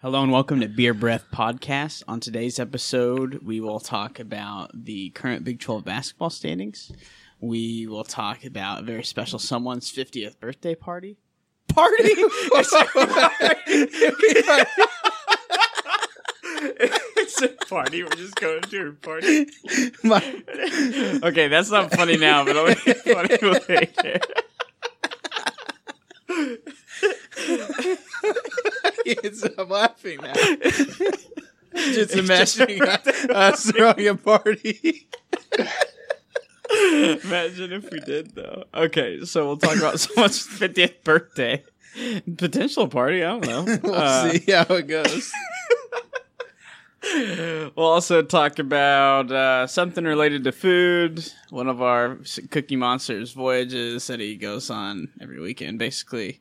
Hello and welcome to Beer Breath Podcast. On today's episode, we will talk about the current Big 12 basketball standings. We will talk about a very special someone's 50th birthday party. Party? it's a party. We're just going to a party. My- okay, that's not funny now, but it'll be funny later. It's- I'm laughing now. Just imagining us throwing a party. Imagine if we did though. Okay, so we'll talk about someone's 50th birthday. Potential party, I don't know. We'll Uh, see how it goes. We'll also talk about uh, something related to food. One of our Cookie Monsters voyages that he goes on every weekend, basically.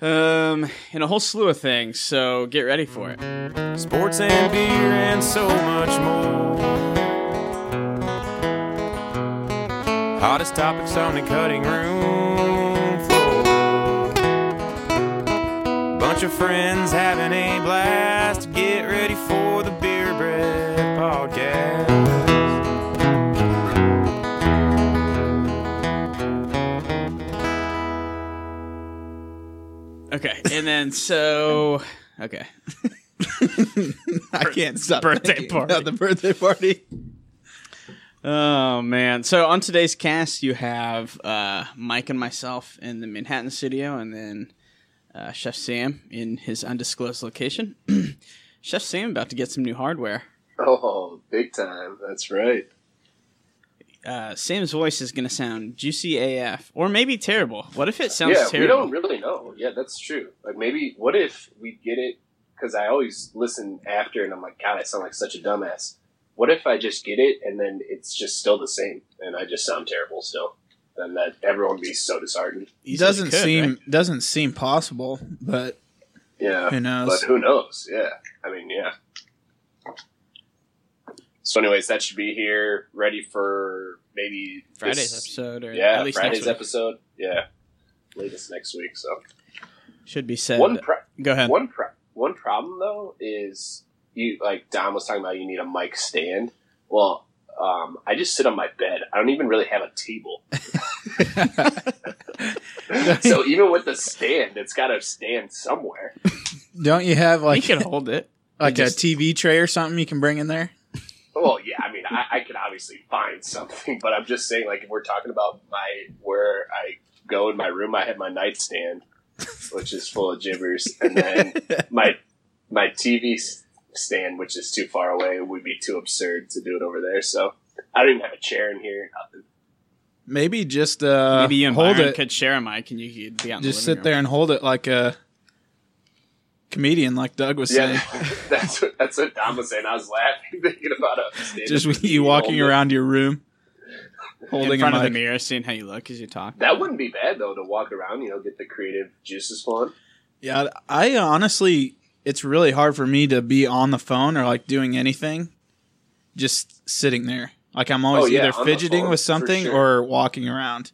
Um, and a whole slew of things. So get ready for it. Sports and beer and so much more. Hottest topics on the cutting room floor. Bunch of friends having a blast. Get ready for Okay, and then so okay. I can't stop birthday thinking party. about the birthday party. Oh man! So on today's cast, you have uh, Mike and myself in the Manhattan studio, and then uh, Chef Sam in his undisclosed location. Chef Sam about to get some new hardware. Oh, big time. That's right. Uh, Sam's voice is going to sound juicy AF, or maybe terrible. What if it sounds yeah, terrible? we don't really know. Yeah, that's true. Like maybe, what if we get it? Because I always listen after, and I'm like, God, I sound like such a dumbass. What if I just get it, and then it's just still the same, and I just sound terrible still? Then that everyone would be so disheartened. Easily doesn't could, seem right? doesn't seem possible, but Yeah, who knows? but who knows? Yeah, I mean, yeah. So, anyways, that should be here, ready for maybe Friday's this- episode, or Yeah, at least Friday's next week. episode. Yeah, latest next week. So should be said. one pro- Go ahead. One pro- one problem though is you like Don was talking about. You need a mic stand. Well, um, I just sit on my bed. I don't even really have a table. so even with the stand, it's got to stand somewhere. Don't you have like you can hold it. like just- a TV tray or something you can bring in there? Well, yeah, I mean, I, I could obviously find something, but I'm just saying, like, if we're talking about my where I go in my room, I have my nightstand, which is full of gibbers, and then my my TV stand, which is too far away, It would be too absurd to do it over there. So I don't even have a chair in here. Nothing. Maybe just uh, Maybe you and hold Byron it. could share a mic, and you could be out in the Just sit room. there and hold it like a comedian, like Doug was Yeah, saying. that's what that's what Don was saying. I was laughing thinking about it. Just with you walking around your room, holding in front a of the mirror, seeing how you look as you talk. That wouldn't be bad though to walk around. You know, get the creative juices flowing. Yeah, I uh, honestly, it's really hard for me to be on the phone or like doing anything, just sitting there. Like I'm always Oh, yeah, either fidgeting phone, with something sure. or walking around.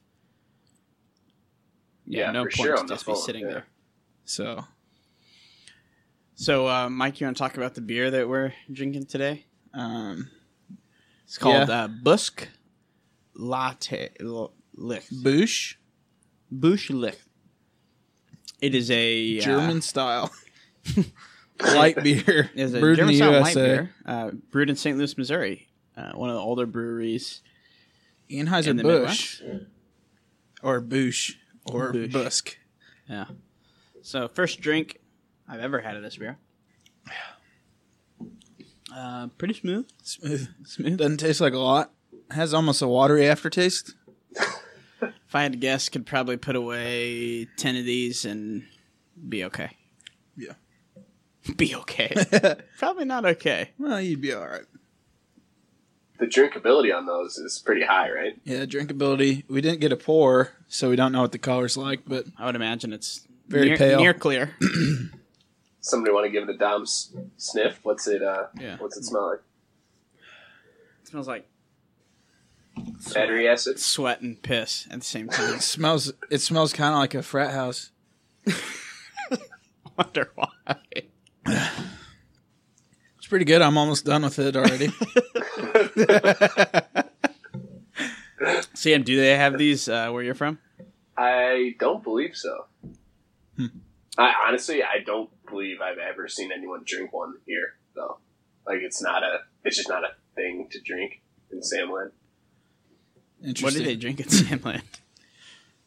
Yeah, Yeah, no for point sure to on the just be sitting yeah. there. So So, uh, Mike, you want to talk about the beer that we're drinking today? um, It's called Yeah. uh, Busk Latte L- Licht. Boosh, Busch Licht. It is a uh, German style light beer, is a brewed German style light beer, uh, brewed in St. Louis, Missouri. Uh, one of the older breweries. Anheuser Busch or Boosh or Busch. Busk. Yeah. So, first drink I've ever had of this beer. Uh, pretty smooth. Smooth. Smooth. Doesn't taste like a lot. Has almost a watery aftertaste. If I had to guess, could probably put away ten of these and be okay. Yeah. Be okay. probably not okay. Well, you'd be all right. The drinkability on those is pretty high, right? Yeah, drinkability. We didn't get a pour, so we don't know what the color's like, but I would imagine it's Very near, pale. near clear. Somebody want to give it a Dom s- sniff? What's it? Uh, Yeah. What's it smell like? It smells like Battery acid. sweat and piss at the same time. it smells. It smells kind of like a frat house. Wonder why. It's pretty good. I'm almost done with it already. Sam, do they have these uh, where you're from? I don't believe so. I honestly, I don't believe I've ever seen anyone drink one here, though. Like it's not a, it's just not a thing to drink in Samland. What do they drink at Samland?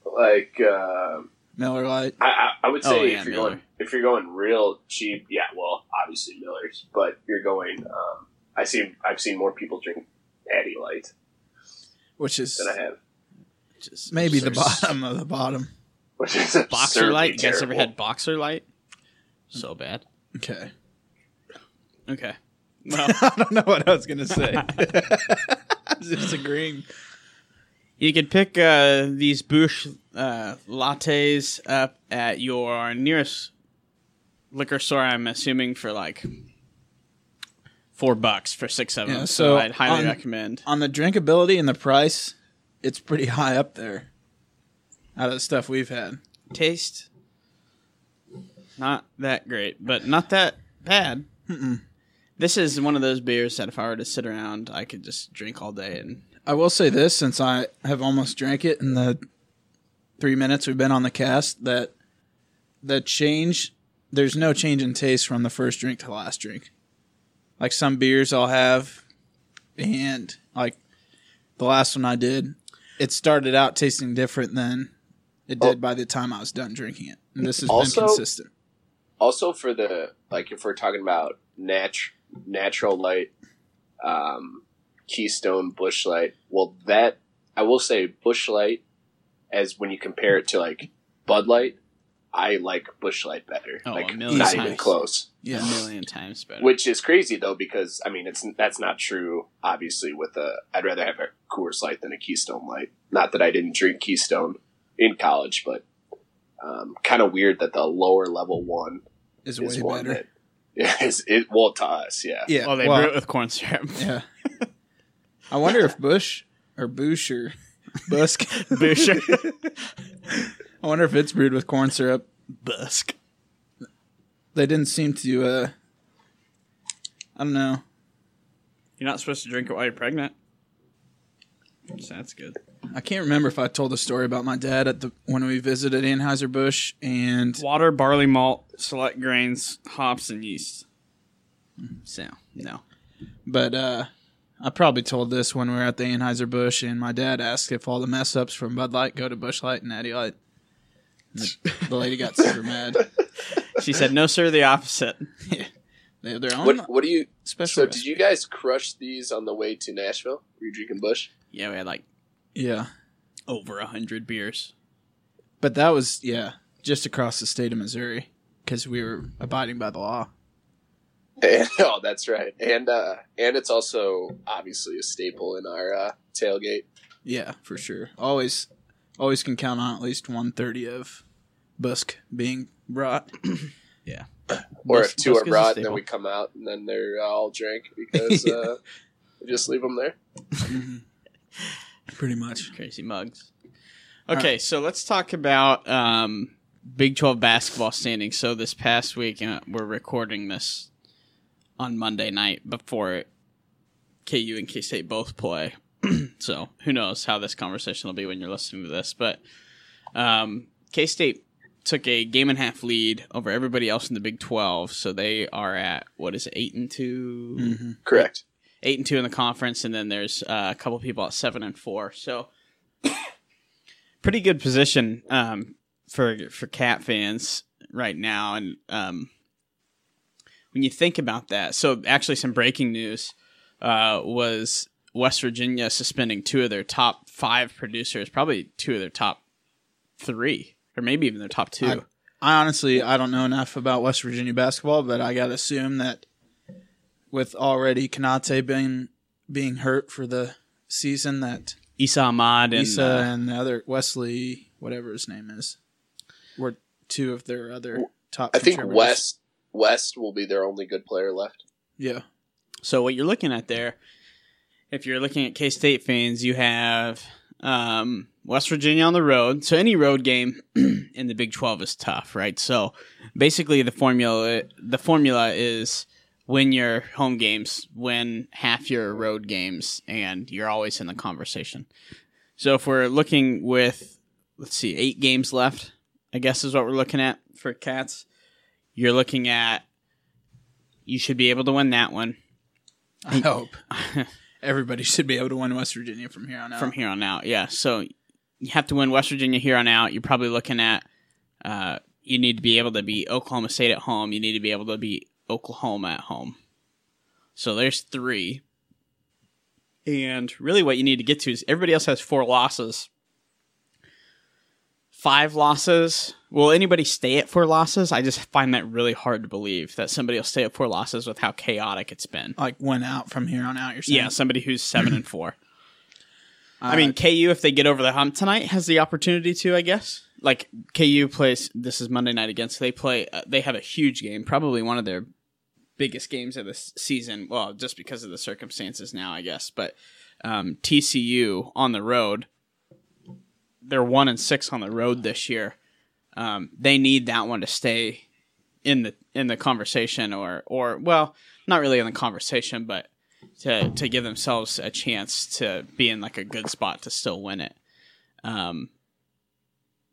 Like, uh, Miller Lite. I, I, I would say Oh, yeah, if you're Miller. going, if you're going real cheap, yeah, well, obviously Miller's, but you're going. Um, I see, I've seen more people drink Patty Light which is than I have, Just maybe the bottom of the bottom. Which is Boxer light. You guys ever had boxer light? So bad. Okay. Okay. Well, I don't know what I was gonna say. I was just agreeing. you can pick uh, these Busch uh, lattes up at your nearest liquor store. I'm assuming for like four bucks for six of them. Yeah, so, so I'd highly on- recommend. On the drinkability and the price, it's pretty high up there. Out of the stuff we've had. Taste not that great, but not that bad. This is one of those beers that if I were to sit around, I could just drink all day and I will say this, since I have almost drank it in the three minutes we've been on the cast, that the change there's no change in taste from the first drink to the last drink. Like some beers I'll have, and like the last one I did, it started out tasting different than it did Oh. by the time I was done drinking it. And this has Also- been consistent. also for the like if we're talking about nat- natural light um keystone Busch light well that i will say Busch light as when you compare it to like bud light i like Busch light better Oh, like a million not times. even close Yeah, a million times better. which is crazy though because i mean it's that's not true obviously with a i'd rather have a coors light than a keystone light not that i didn't drink keystone in college but um, kind of weird that the lower level one Is is way one better. that yeah, is it well to us, yeah. yeah. well, they well, brew it with corn syrup. Yeah. I wonder if Bush or Bush or Busk. Busher. I wonder if it's brewed with corn syrup. Busk. They didn't seem to. uh I don't know. You're not supposed to drink it while you're pregnant. So that's good. I can't remember if I told the story about my dad at the when we visited Anheuser Busch and Water, barley malt, select grains, hops, and yeast. So no. but uh I probably told this when we were at the Anheuser Busch and my dad asked if all the mess ups from Bud Light go to Busch Light and Natty Light. And The, the lady got super mad. She said, "No, sir. The opposite." They have their own What what do you special. so did you guys crush these on the way to Nashville? Were you drinking Busch? Yeah, we had like yeah, over a hundred beers. but that was yeah just across the state of Missouri because we were abiding by the law. And, oh, that's right. And uh and it's also obviously a staple in our uh, tailgate. Yeah, for sure. Always, always can count on at least one thirty of Busk being brought. Yeah. Or Busk- if two Busk are is a brought, then we come out and then they're all drank because uh, we just leave them there. Pretty much. Crazy mugs. Okay, so let's talk about um, Big 12 basketball standings. So this past week, uh, we're recording this on Monday night before KU and K State both play. so who knows how this conversation will be when you're listening to this. But um, K State took a game and a half lead over everybody else in the Big 12. So they are at, what is it, 8 and 2? Mm-hmm. Correct. Eight and two in the conference, and then there's uh, a couple people at seven and four. So pretty good position um, for for Cat fans right now. And um, when you think about that, so actually some breaking news uh, was West Virginia suspending two of their top five producers, probably two of their top three, or maybe even their top two. I- I honestly I don't know enough about West Virginia basketball, but I gotta assume that with already Konate being being hurt for the season, that Esa Ahmad and Esa uh, and the other Wesley, whatever his name is, were two of their other top. I think. West West will be their only good player left. Yeah, So what you're looking at there, if you're looking at K State fans, you have um, West Virginia on the road. So any road game in the Big Twelve is tough, right? So basically, the formula the formula is win your home games, win half your road games, and you're always in the conversation. So if we're looking with, let's see, eight games left, I guess is what we're looking at for Cats. You're looking at, you should be able to win that one I hope everybody should be able to win West Virginia from here on out. from here on out. Yeah. So you have to win West Virginia here on out. You're probably looking at, uh, you need to be able to beat Oklahoma State at home. You need to be able to beat Oklahoma at home. So there's three. And really, what you need to get to is everybody else has four losses. Five losses. Will anybody stay at four losses? I just find that really hard to believe that somebody will stay at four losses with how chaotic it's been. like win out from here on out. You're saying? Yeah, somebody who's seven and four. I Uh, mean, KU, if they get over the hump tonight, has the opportunity to, I guess. Like KU plays. This is Monday night against. They play. Uh, they have a huge game, probably one of their biggest games of the season. Well, just because of the circumstances now, I guess. But um, TCU on the road. They're one and six on the road this year. Um, they need that one to stay in the in the conversation, or or well, not really in the conversation, but to to give themselves a chance to be in like a good spot to still win it. Um,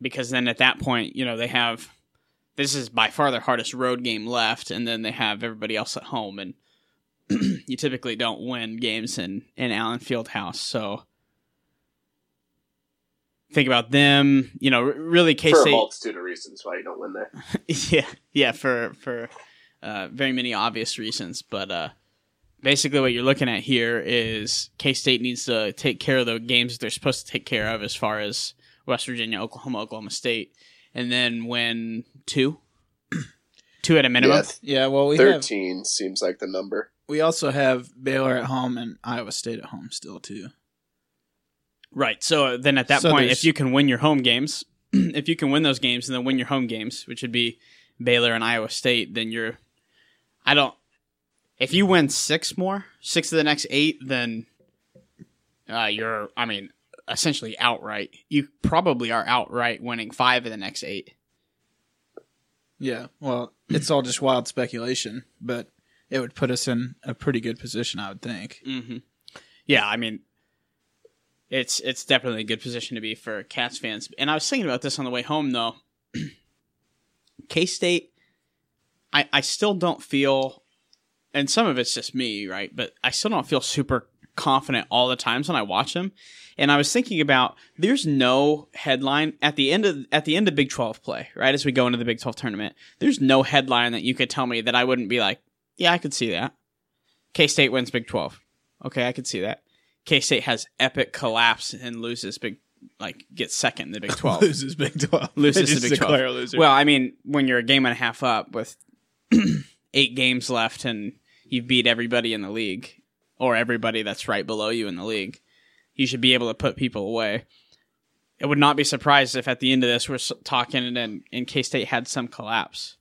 because then at that point, you know, they have this is by far their hardest road game left, and then they have everybody else at home, and you typically don't win games in in Allen Fieldhouse, so. Think about them, you know. Really, K State. for a multitude of reasons why you don't win there. yeah, yeah, for for uh, very many obvious reasons, but uh, basically what you're looking at here is K State needs to take care of the games that they're supposed to take care of, as far as West Virginia, Oklahoma, Oklahoma State, and then win two, two at a minimum. Yeah, yeah. Well, we have thirteen seems like the number. we also have Baylor at home and Iowa State at home still too. Right. So then at that So point, if you can win your home games, if you can win those games and then win your home games, which would be Baylor and Iowa State, then you're. I don't. If you win six more, six of the next eight, then uh, you're. I mean, essentially outright. You probably are outright winning five of the next eight. Yeah. Well, it's all just wild speculation, but it would put us in a pretty good position, I would think. Mm-hmm. Yeah, I mean, it's it's definitely a good position to be for Cats fans. And I was thinking about this on the way home, though. K State, I I still don't feel, and some of it's just me, right? But I still don't feel super confident all the times when I watch them. And I was thinking about there's no headline at the end of at the end of Big Twelve play, right? As we go into the Big Twelve tournament, there's no headline that you could tell me that I wouldn't be like, yeah, I could see that. K State wins Big Twelve. Okay, I could see that. K State has epic collapse and loses big, like gets second in the Big Twelve. Loses Big Twelve. Loses the Big 12. a loser. Well, I mean, when you're a game and a half up with eight games left and you beat everybody in the league or everybody that's right below you in the league, you should be able to put people away. It would not be surprised if at the end of this we're talking and and K State had some collapse.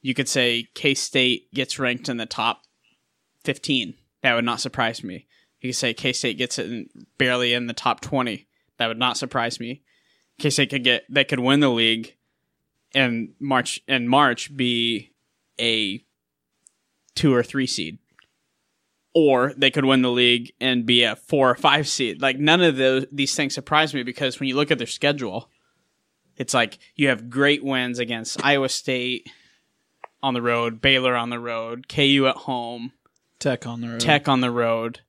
You could say K State gets ranked in the top fifteen. That would not surprise me. You could say K State gets it in, barely in the top twenty. That would not surprise me. K State could get they could win the league and March and March be a two or three seed. Or they could win the league and be a four or five seed. Like none of those these things surprise me because when you look at their schedule, it's like you have great wins against Iowa State on the road, Baylor on the road, KU at home, Tech on the road. Tech on the road.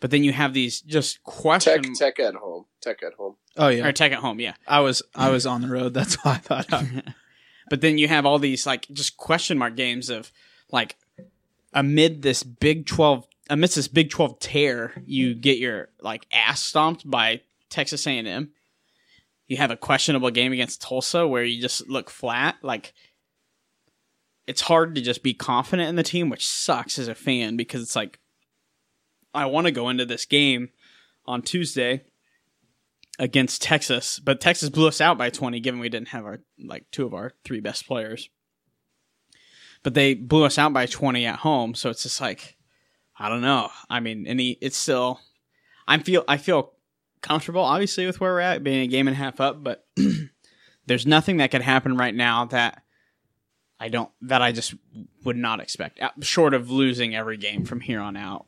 But then you have these just Tech question Tech at home. Tech at home. Oh yeah. or Tech at home, yeah. I was I was on the road. That's why I thought. I, But then you have all these like just question mark games of like amid this Big Twelve amidst this Big Twelve tear, you get your like ass stomped by Texas A and M. You have a questionable game against Tulsa where you just look flat. Like it's hard to just be confident in the team, which sucks as a fan because it's like I want to go into this game on Tuesday against Texas, but Texas blew us out by 20 given we didn't have our like two of our three best players. But they blew us out by 20 at home, so it's just like I don't know. I mean, any it's still I feel I feel comfortable obviously with where we're at being a game and a half up, but there's nothing that could happen right now that I don't that I just would not expect, uh, short of losing every game from here on out.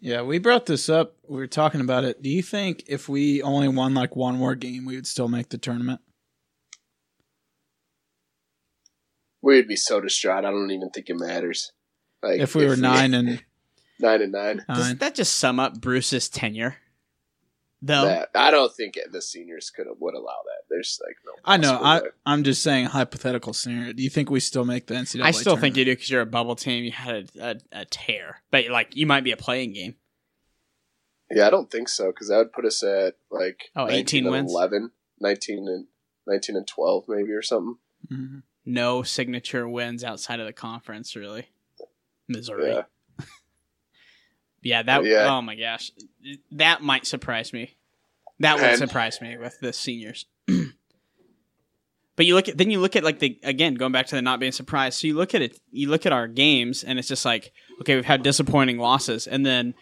Yeah, we brought this up. We were talking about it. Do you think if we only won like one more game, we would still make the tournament? We would be so distraught. I don't even think it matters. Like If we were nine and nine and nine, Does nine, that just sum up Bruce's tenure? Though that, I don't think the seniors could would allow that. There's like no. I know. I possible way. I'm just saying hypothetical scenario. Do you think we still make the NCAA? I still think you do because you're a bubble team. You had a, a, a tear, but like you might be a playing game. Yeah, I don't think so because that would put us at like Oh, 18 and wins? 11, 19 and 19 and 12 maybe or something. Mhm. No signature wins outside of the conference, really. Missouri. Yeah. Yeah, that. Yeah. Oh my gosh, that might surprise me. That would And- surprise me with the seniors. but you look at then you look at like the again going back to the not being surprised. So you look at it, you look at our games, and it's just like okay, we've had disappointing losses, and then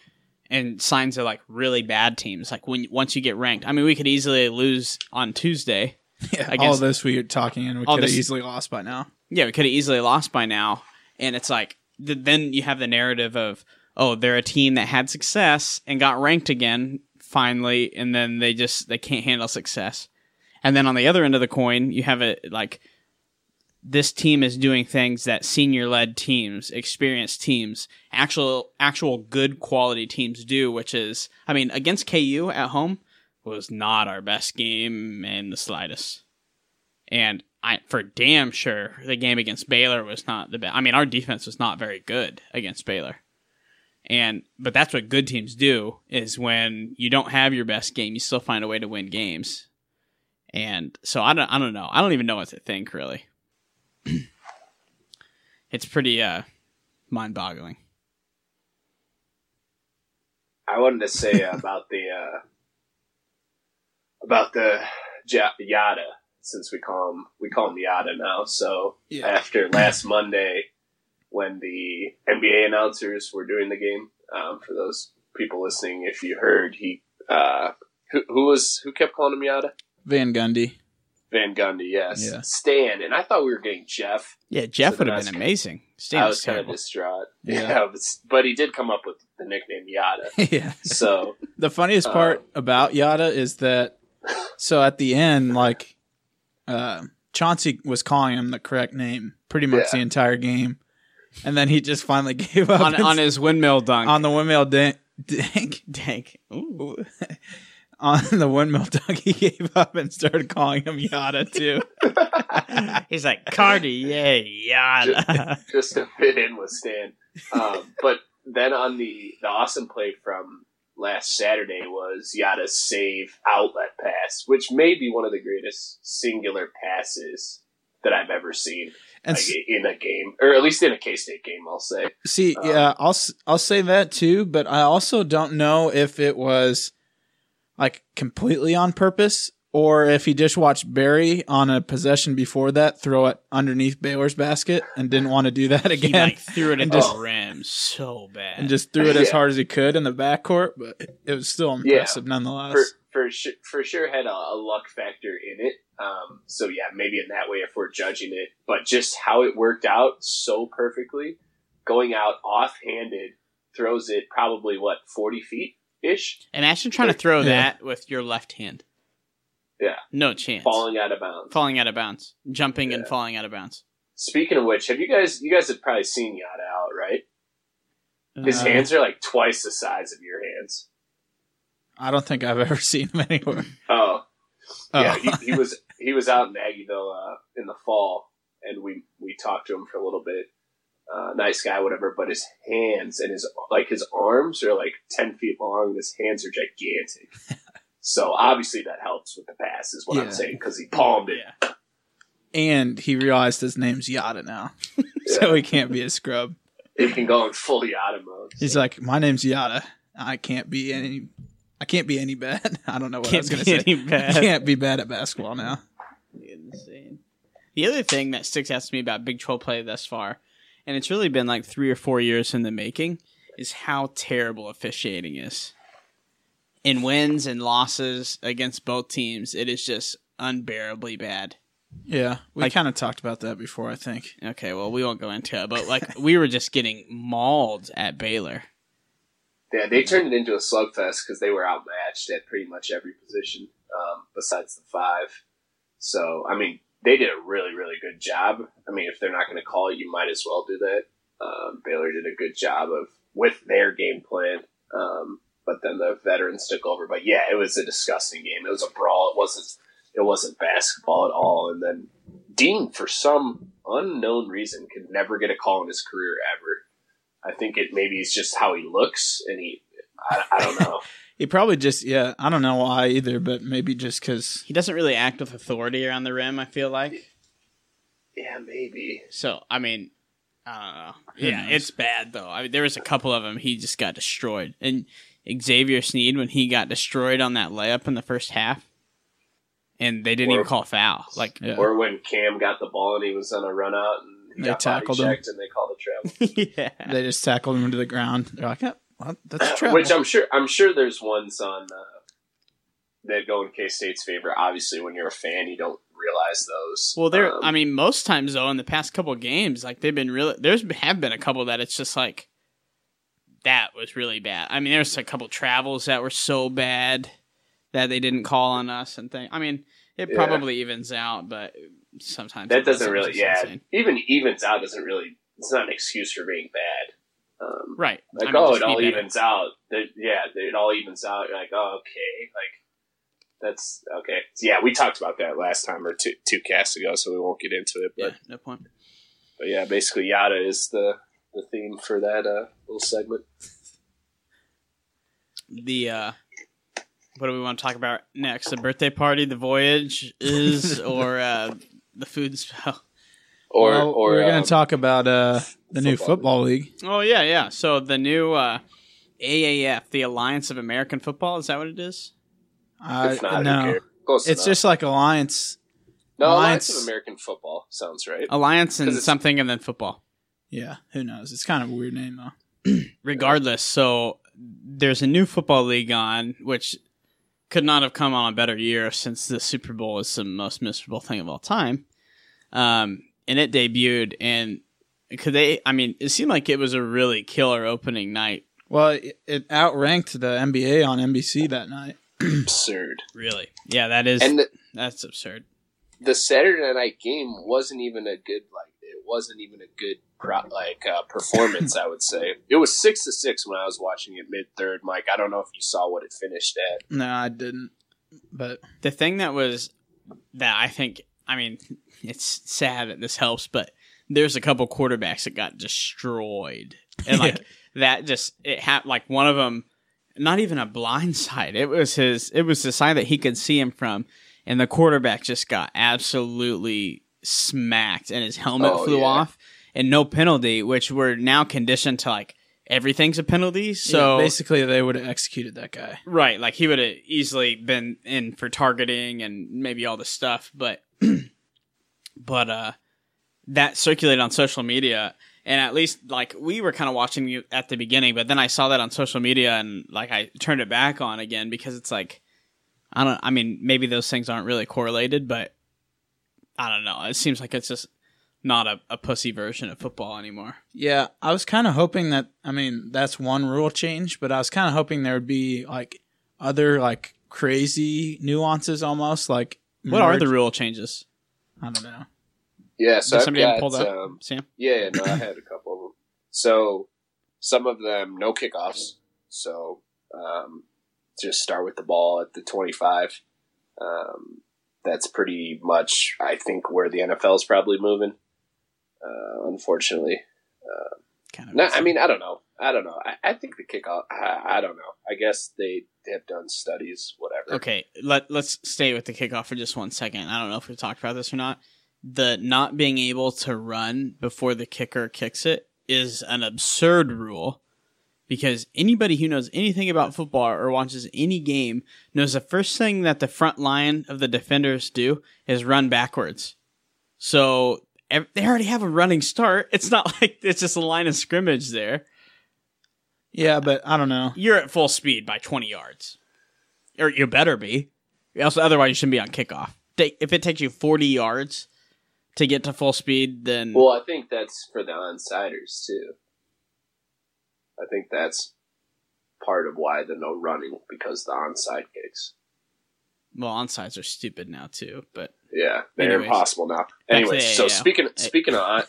and signs of like really bad teams. Like when once you get ranked, I mean, we could easily lose on Tuesday. Yeah, I all guess- this we are talking and we could have easily lost by now. Yeah, we could have easily lost by now. And it's like, th- then you have the narrative of, oh, they're a team that had success and got ranked again finally, and then they just they can't handle success. And then on the other end of the coin, you have it like this team is doing things that senior led teams, experienced teams, actual actual good quality teams do, which is, I mean, against KU at home was not our best game in the slightest. And I for damn sure the game against Baylor was not the best. I mean, our defense was not very good against Baylor. And but that's what good teams do is when you don't have your best game, you still find a way to win games. And so I don't I don't know. I don't even know what to think really. it's pretty uh mind-boggling. I wanted to say about the uh, about the Ja- Yada since we call him we call him Yada now. So Yeah. after last Monday, when the NBA announcers were doing the game, um, for those people listening, if you heard, he uh, who, who was who kept calling him Yada? Van Gundy. Van Gundy, yes. Yeah. Stan, and I thought we were getting Jeff. Yeah, Jeff So would have been amazing. Stan I was was kind of distraught. Yeah. Yeah, but, but he did come up with the nickname Yada. yeah. So The funniest Uh, part about Yada is that so at the end, like uh Chauncey was calling him the correct name pretty much Yeah. the entire game. And then he just finally gave up on, and on his windmill dunk. on the windmill dank, dank Dank. Ooh. on the windmill dunk he gave up and started calling him Yada too. He's like Cartier, yada. just to fit in with Stan. Um, but then on the the awesome play from last Saturday was Yada's save outlet pass, which may be one of the greatest singular passes that I've ever seen And like, in a game, or at least in a K State game. I'll say. See, Um, yeah, I'll s- I'll say that too, but I also don't know if it was like completely on purpose or if he just watched Barry on a possession before that throw it underneath Baylor's basket and didn't want to do that He again like threw it And into just- the rim so bad. and just threw it as Yeah. hard as he could in the backcourt, but it was still impressive nonetheless. For for sure, for sure had a, a luck factor in it. Um, so yeah, maybe in that way, if we're judging it, but just how it worked out so perfectly, going out offhanded, throws it probably what forty feet ish, Imagine trying to throw Yeah. that with your left hand. Yeah. No chance. falling out of bounds. Falling out of bounds. Jumping and falling out of bounds. Speaking of which, have you guys you guys have probably seen Yada out, right? His Uh, hands are like twice the size of your hands. I don't think I've ever seen him anywhere. Oh, yeah. Oh. He, he was he was out in Aggieville uh, in the fall, and we we talked to him for a little bit. Uh, nice guy, whatever. But his hands and his like his arms are like ten feet long, and his hands are gigantic. so obviously that helps with the pass, is what Yeah. I'm saying, because he palmed it. Yeah. and he realized his name's Yada now, so he can't be a scrub. He can go in full Yada mode. He's like, my name's Yada. I can't be any. I can't be any bad. I don't know what I was going to say. any bad. Can't be bad at basketball now. Insane. The other thing that sticks out to me about Big 12 play thus far, and it's really been like three or four years in the making, is how terrible officiating is. In wins and losses against both teams, it is just unbearably bad. Yeah, we Like- kind of talked about that before. I think. Okay, well, we won't go into it, but like we were just getting mauled at Baylor. Yeah, they turned it into a slugfest because they were outmatched at pretty much every position um, besides the five. So, I mean, they did a really, really good job. I mean, if they're not going to call it, you might as well do that. Um, Baylor did a good job of with their game plan, um, but then the veterans took over. But yeah, it was a disgusting game. It was a brawl. It wasn't. It wasn't basketball at all. And then Dean, for some unknown reason, could never get a call in his career ever. I think it maybe it's just how he looks, and he. I, I don't know. He probably just yeah. I don't know why either, but maybe just because He doesn't really act with authority around the rim. I feel like yeah, maybe. so. I mean, I don't know. Who Yeah, knows? it's bad though. I mean, there was a couple of them. He just got destroyed, and Xavier Sneed when he got destroyed on that layup in the first half, and they didn't Or- even call foul. Like, Yeah. Or when Cam got the ball and he was on a run out and he They got tackled body him. and they called a travel. yeah, they just tackled him to the ground. They're like, yeah, well, that's travel. Which I'm sure I'm sure there's ones on uh, that go in K State's favor. Obviously, when you're a fan, you don't realize those. Well, there. Um, I mean, most times though, in the past couple games, like they've been really. There's have been a couple that it's just like that was really bad. I mean, there's a couple travels that were so bad that they didn't call on us and thing. I mean, it Yeah. probably evens out, but sometimes that doesn't really. Yeah, insane. even evens out doesn't really. It's not an excuse for being bad. Um, right. Like, I mean, oh, it all better. evens out. That- yeah, it all evens out. You're like, oh, okay, like that's okay. Yeah, we talked about that last time or two two casts ago, so we won't get into it. But Yeah, no point. but yeah, basically Yada is the the theme for that uh, little segment. The uh, what do we want to talk about next? The birthday party, the voyage is, or uh, the food spell. Or well, or we're um, gonna talk about uh, the new football football league. Oh yeah, yeah. So the new uh, AAF, the Alliance of American Football, is that what it is? I, If not, no. Close it's enough. just like Alliance. no Alliance- Alliance of American Football sounds right. Alliance and something, and then football. Yeah, who knows? It's kind of a weird name though. Regardless, so there's a new football league on, which could not have come on a better year since the Super Bowl is the most miserable thing of all time. Um, and it debuted, and could they? I mean, it seemed like it was a really killer opening night. Well, it, it outranked the NBA on NBC that night. Absurd. Really, yeah, that is And the, that's absurd. the Saturday night game wasn't even a good like it wasn't even a good pro, like uh, performance. I would say it was six to six when I was watching it mid third. Mike, I don't know if you saw what it finished at. No, I didn't. But the thing that was that I think I mean it's sad that this helps, but there's a couple quarterbacks that got destroyed, and like that just it had like one of them, not even a blind side. It was his. It was the side that he could see him from, and the quarterback just got absolutely smacked, and his helmet Oh, flew yeah. off, and no penalty, which we're now conditioned to like everything's a penalty. So yeah, basically, they would have executed that guy. Right, like he would have easily been in for targeting and maybe all the stuff, but but uh that circulated on social media and at least like we were kind of watching you at the beginning, but then I saw that on social media and like I turned it back on again because it's like I don't I mean maybe those things aren't really correlated, but I don't know. It seems like it's just not a, a pussy version of football anymore. Yeah, I was kind of hoping that. I mean, that's one rule change, but I was kind of hoping there would be like other like crazy nuances, almost like. What are the rule changes? I don't know. Yeah, so Does I've somebody got, pull that? um, Sam? yeah, yeah, no, I had a couple of them. So some of them no kickoffs. So um, just start with the ball at the twenty-five. Um, that's pretty much, I think, where the NFL is probably moving. Uh, unfortunately, Kind of no, I mean, I don't know. I don't know. I, I think the kickoff. I, I don't know. I guess they have done studies, whatever. Okay, let let's stay with the kickoff for just one second. I don't know if we talked about this or not. The not being able to run before the kicker kicks it is an absurd rule because anybody who knows anything about football or watches any game knows the first thing that the front line of the defenders do is run backwards. So ev- they already have a running start. It's not like it's just a line of scrimmage there. Yeah, but I don't know. You're at full speed by 20 yards. Or you better be. Also, otherwise, you shouldn't be on kickoff. if it takes you forty yards to get to full speed, then Well, I think that's for the onsiders too. I think that's part of why the no running because the onside kicks. well, onsides are stupid now too. But Yeah, they're Anyways. impossible now. Anyway, so speaking speaking of on,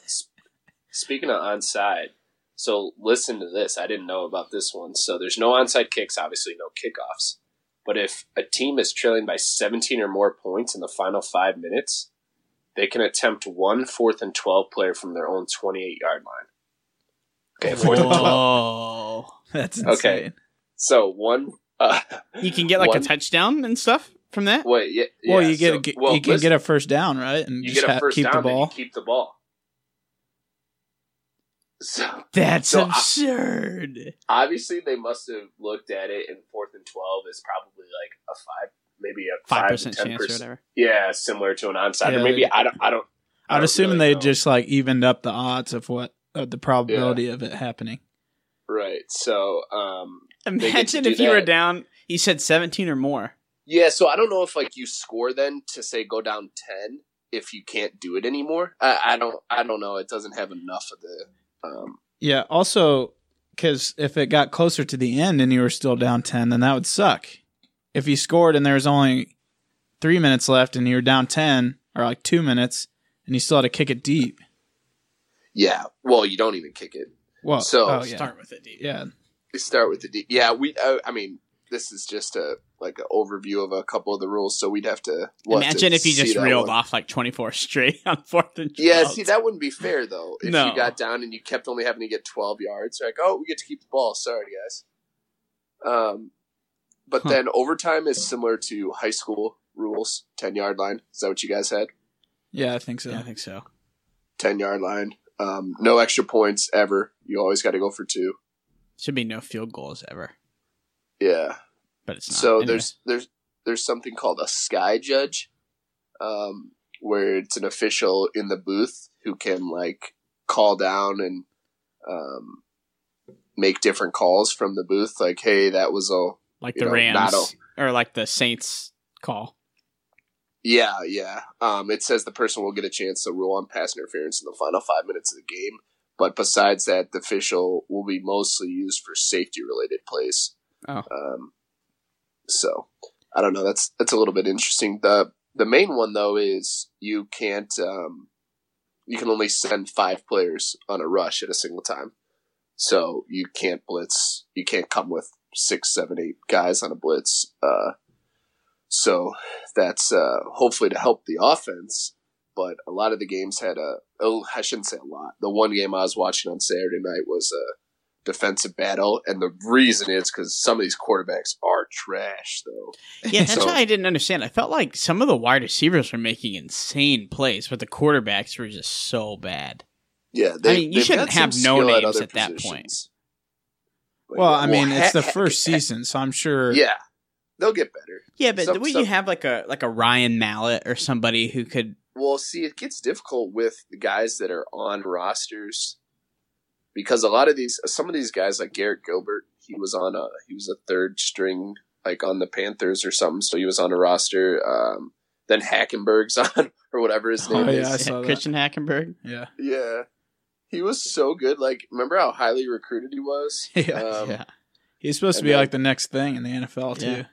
speaking of onside, so listen to this. I didn't know about this one. So there's no onside kicks, obviously no kickoffs. But if a team is trailing by 17 or more points in the final five minutes, they can attempt one fourth and 12 player from their own 28 yard line. Okay, fourth and 12. Whoa. That's insane. Okay. So one. Uh, you can get like one- a touchdown and stuff from that. Wait, yeah, Well, you get so- a, get- well, you can listen, get a first down, right? And you just get a ha- first keep down, the then you ball. keep the ball. So That's So I- absurd. obviously they must have looked at it in fourth and twelve is probably like a five, maybe a Five five percent to ten chance or percent. whatever. Yeah, similar to an onside, Yeah, or maybe I don't. I don't. I I'd assume really they know. just like evened up the odds of what of the probability of it happening. right. So um, Imagine if you were down. You said seventeen or more. yeah. So I don't know if like you score then to say go down ten if you can't do it anymore. I, I don't. I don't know. It doesn't have enough of the. Um, Yeah. Also, because if it got closer to the end and you were still down ten, then that would suck. If you scored and there was only three minutes left and you were down ten or like two minutes and you still had to kick it deep. Yeah. Well, you don't even kick it. Well, So- oh, yeah. Start with it. Deep. yeah. We start with the D. Yeah, we. Uh, I mean, this is just a like an overview of a couple of the rules, so we'd have to we'll have Imagine to if you just reeled one. off like twenty four straight on fourth and 12. Yeah, see that wouldn't be fair though. If No. you got down and you kept only having to get twelve yards, like oh, we get to keep the ball. Sorry, guys. Um, but Huh. then overtime is similar to high school rules. Ten yard line. Is that what you guys had? Yeah, I think so. Yeah, I think so. Ten yard line. Um, no extra points ever. You always got to go for two. Should be no field goals ever, Yeah. but it's not. So Anyway. there's there's there's something called a sky judge, um, where it's an official in the booth who can like call down and um, make different calls from the booth. Like, hey, that was a like the know, Rams not or like the Saints call. Yeah, yeah. Um, it says the person will get a chance to rule on pass interference in the final five minutes of the game. But besides that, the official will be mostly used for safety related plays. Oh. Um, so I don't know. That's that's a little bit interesting. the The main one though is you can't. Um, you can only send five players on a rush at a single time. So you can't blitz. You can't come with six, seven, eight guys on a blitz. Uh, so that's uh, hopefully to help the offense. But a lot of the games had a. Oh, I shouldn't say a lot. The one game I was watching on Saturday night was a defensive battle, and the reason is because some of these quarterbacks are trash, though. Yeah, that's So- what I didn't understand. I felt like some of the wide receivers were making insane plays, but the quarterbacks were just so bad. Yeah, I mean, you shouldn't have no names other at that point. positions. But Well, I mean, it's the first season, so I'm sure. Yeah, they'll get better. Yeah, but Some- the way some- you have like a like a Ryan Mallett or somebody who could Well, see, it gets difficult with the guys that are on rosters because a lot of these, some of these guys, like Garrett Gilbert, he was on a he was a third string, like on the Panthers or something, so he was on a roster. Um, then Hackenberg's on or whatever his Oh, name yeah, I is. saw that. Christian Hackenberg. Yeah. Yeah, he was so good. Like, remember how highly recruited he was? Yeah. Um, yeah. He's supposed to be then- like the next thing in the NFL too. Yeah.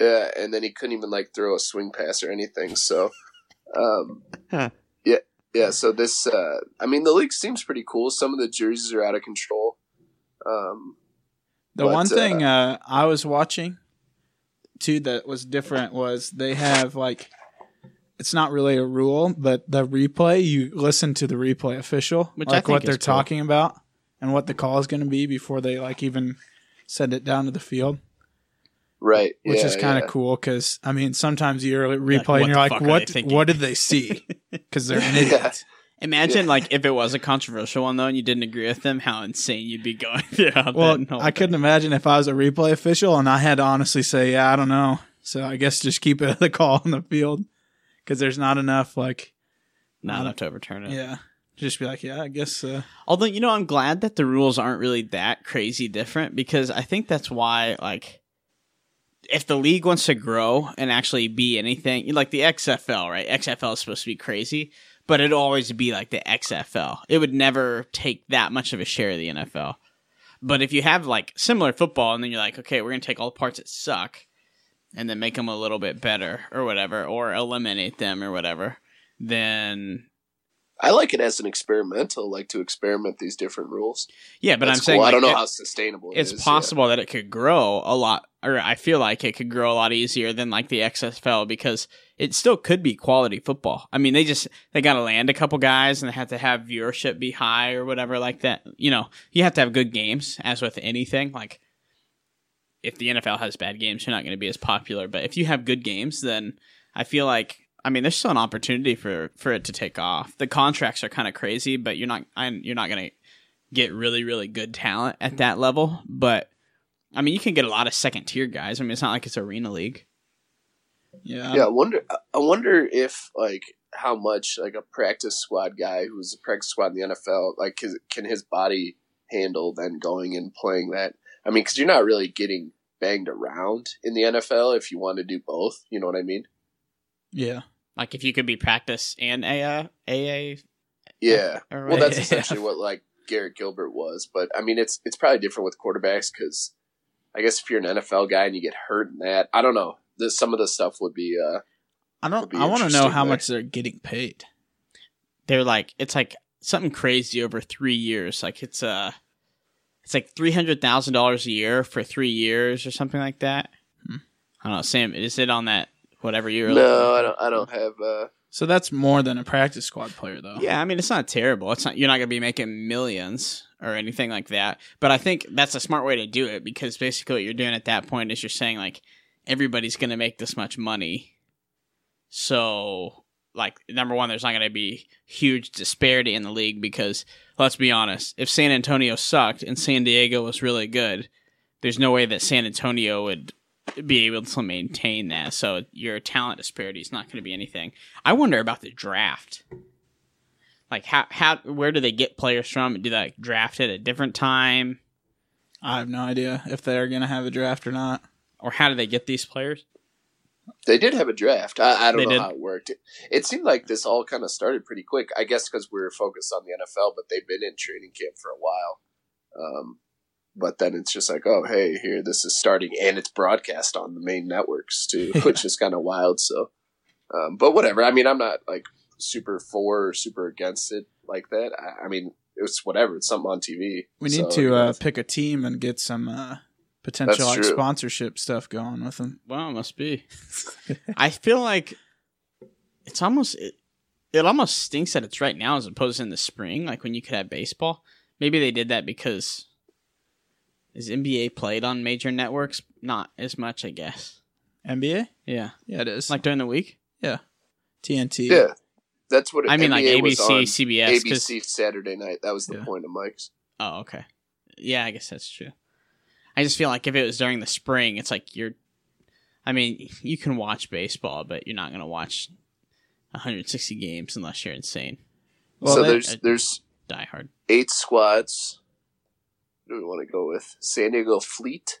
Yeah, and then he couldn't even like throw a swing pass or anything. So, um, Huh. yeah, yeah. So this, uh, I mean, the league seems pretty cool. Some of the jerseys are out of control. Um, The But, one uh, thing uh, I was watching too that was different was they have like it's not really a rule, but the replay you listen to the replay official, Which I like think what is they're cool. talking about and what the call is going to be before they like even send it down to the field, right, which yeah, is kind of yeah. cool because I mean sometimes you're replay what and you're like, what what did they see? Because they're an Yeah. idiot. Imagine Yeah. like if it was a controversial one though, and you didn't agree with them, how insane you'd be going yeah. Well, that whole I couldn't imagine if I was a replay official and I had to honestly say, yeah, I don't know. So I guess just keep it the call on the field because there's not enough. Like, not enough to overturn it. yeah, just be like, yeah, I guess. Uh, Although you know, I'm glad that the rules aren't really that crazy different because I think that's why like if the league wants to grow and actually be anything like the XFL, right? XFL is supposed to be crazy, but it'd always be like the XFL. It would never take that much of a share of the NFL. But if you have like similar football, and then you're like, okay, we're gonna take all the parts that suck, and then make them a little bit better or whatever, or eliminate them or whatever, then I like it as an experimental, like to experiment these different rules. yeah. But That's I'm saying cool. I don't know it- how sustainable it it's is, yeah. possible that it could grow a lot or i feel like it could grow a lot easier than like the xfl because it still could be quality football i mean they just they gotta land a couple guys and they have to have viewership be high or whatever like that you know you have to have good games as with anything like if the nfl has bad games you're not going to be as popular but if you have good games then i feel like I mean, there's still an opportunity for, for it to take off. The contracts are kind of crazy, but you're not I, you're not going to get really really good talent at that level but i mean you can get a lot of second tier guys i mean it's not like it's arena league Yeah. yeah, I wonder. I wonder if like how much like a practice squad guy who's a practice squad in the NFL like can, can his body handle then going and playing that? I mean, because you're not really getting banged around in the NFL if you want to do both. You know what I mean? Yeah. Like if you could be practice and a uh, aa Yeah. or Well, that's AAF. essentially what like Garrett Gilbert was, but I mean, it's it's probably different with quarterbacks because I guess if you're an NFL guy and you get hurt in that, I don't know. The, some of the stuff would be. uh I don't. I want to know how there. much they're getting paid. they're like it's like something crazy over three years like it's uh it's like three hundred thousand dollars a year for three years or something like that Hmm. i don't know sam is it on that whatever you were No, I don't. I don't have. uh So that's more than a practice squad player, though. Yeah, I mean it's not terrible. It's not you're not gonna be making millions or anything like that. But I think that's a smart way to do it because basically what you're doing at that point is you're saying like everybody's gonna make this much money. So like number one, there's not gonna be huge disparity in the league because let's be honest, if San Antonio sucked and San Diego was really good, there's no way that San Antonio would be able to maintain that. So your talent disparity is not going to be anything. I wonder about the draft. Like how how where do they get players from? Do they like, draft it at a different time, I have no idea if they're gonna have a draft or not. or how do they get these players? They did have a draft. I, I don't They know did? how it worked. It, it seemed like this all kind of started pretty quick. I guess because we were focused on the NFL, but they've been in training camp for a while. Um, but then it's just like, oh, hey, here, this is starting, and it's broadcast on the main networks too, which is kind of wild. So, um, but whatever. I mean, I'm not like super for or super against it like that. I, I mean, it's whatever. It's something on TV. We need So, to you uh, pick a team and get some uh, potential like sponsorship stuff going with them. Well, it must be. I feel like it's almost it, it almost stinks that it's right now as opposed to in the spring, like when you could have baseball. Maybe they did that because is NBA played on major networks? Not as much, I guess. NBA? Yeah, Yeah, it is. like during the week. Yeah. TNT. yeah, that's what it, I mean, like NBA was ABC, on CBS. 'cause- ABC Saturday night. That was the Yeah. point of Mike's. Oh, okay. Yeah, I guess that's true. I just feel like if it was during the spring, it's like you're. I mean, you can watch baseball, but you're not going to watch 160 games unless you're insane, Well, so they- there's there's die hard. eight squads. What do we want to go with? San Diego Fleet.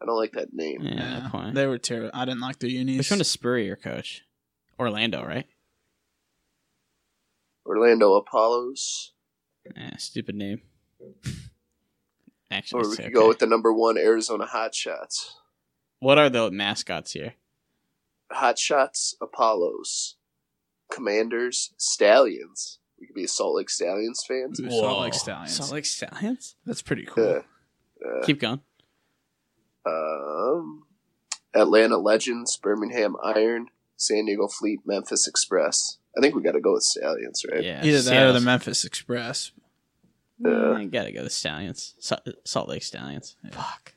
I don't like that name. Yeah, Yeah, point. they were terrible. I didn't like their unis. Which one is Spurrier coach? Orlando, right? Orlando Apollos, Eh, stupid name. Actually, or we it's could okay. go with the number one Arizona Hotshots. what are the mascots here? Hotshots Apollos, Commanders Stallions. We could be a Salt Lake Stallions fans. Ooh, Salt Lake Stallions. Salt Lake Stallions. That's pretty cool. Uh, Keep going. um, Atlanta Legends, Birmingham Iron, San Diego Fleet, Memphis Express. I think we got to go with Stallions, right? Yeah, Either that or the Memphis Express. Uh, Eh, gotta go the Stallions. Salt Lake Stallions. Fuck.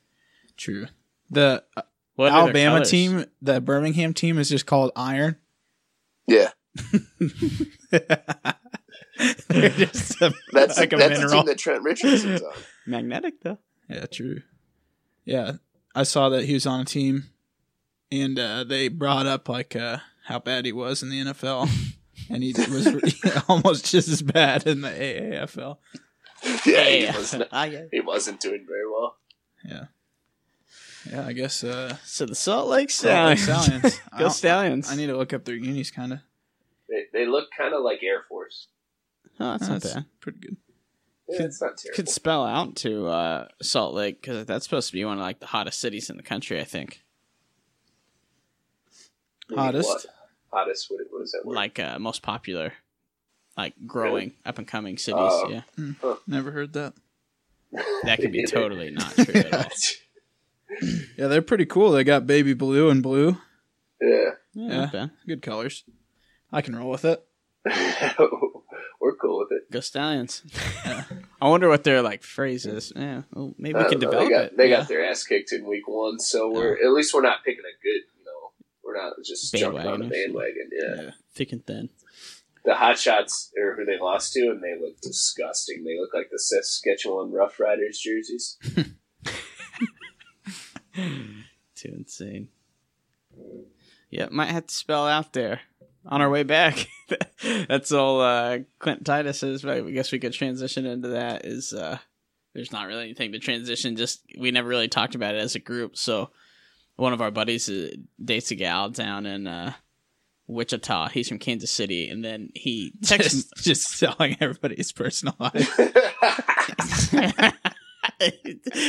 True. The uh, What Alabama team, the Birmingham team, is just called Iron. Yeah, They're just a- that's like a that's the mineral. team that Trent Richardson's on. magnetic though. Yeah, true. Yeah, I saw that he was on a team, and uh, they brought up like uh, how bad he was in the NFL, and he was almost just as bad in the AAFL. yeah, he, was not, Ah, he wasn't doing very well. Yeah. Yeah, I guess. Uh, So the Salt Lake Salt Lake Stallions. Stallions. I Go Stallions. I need to look up their unis, kind of. They, they look kind of like Air Force. Oh, that's not bad. pretty good. Yeah, it's not terrible. Could spell out to uh, Salt Lake because that's supposed to be one of like the hottest cities in the country. I think, Maybe Hottest? what? Hottest. What, what is that word? like uh, most popular, like growing up and coming cities. Oh. yeah, Never heard that. that could be totally not true at all. Yeah, they're pretty cool. They got baby blue and blue. yeah. Yeah, Yeah. Good colors. I can roll with it. We're cool with it. Go Stallions. I wonder what their like phrase is. Yeah, well, maybe we can know. develop they got, it. They yeah. got their ass kicked in week one, so we're at least we're not picking a good. You know, we're not just jumping on a bandwagon. Yeah. Yeah. thick and thin. the Hot Shots or who they lost to, and they look disgusting. They look like the Saskatchewan Rough Riders jerseys. Too insane. Yeah, might have to spell out there on our way back. That's all uh, Clint Titus is. But I guess we could transition into that. Is uh, there's not really anything to transition. Just we never really talked about it as a group. So one of our buddies uh, dates a gal down in uh, Wichita. He's from Kansas City, and then he texts. Just, just telling everybody his personal life.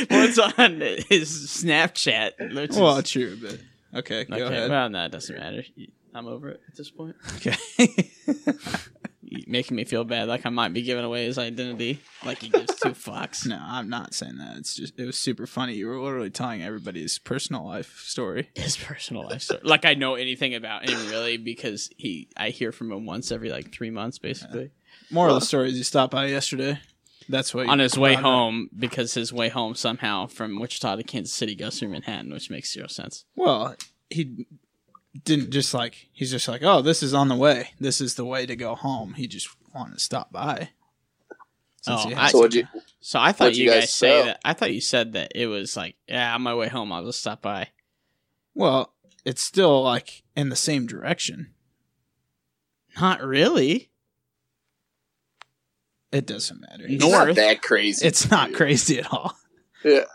What's on his Snapchat? which is- well, true, but okay, go Okay, ahead. well, no, it doesn't matter. I'm over it at this point. okay. Making me feel bad, like I might be giving away his identity, like he gives two fucks. no, I'm not saying that. It's just it was super funny. You were literally telling everybody his personal life story. His personal life story. Like I know anything about him really because he, I hear from him once every like three months, basically. Moral of the story is he stopped by yesterday. That's what On his way brought it home, because his way home somehow from Wichita to Kansas City goes through Manhattan, which makes zero sense. Well, he didn't just like he's just like, oh, this is on the way. This is the way to go home. He just wanted to stop by. Oh, he I- has so you? So I thought you you guys, guys say sell? that. I thought you said that it was like, yeah, on my way home, I'll just stop by. well, it's still like in the same direction. Not really. It doesn't matter. No. It's not North. that crazy. It's not crazy at all. Yeah.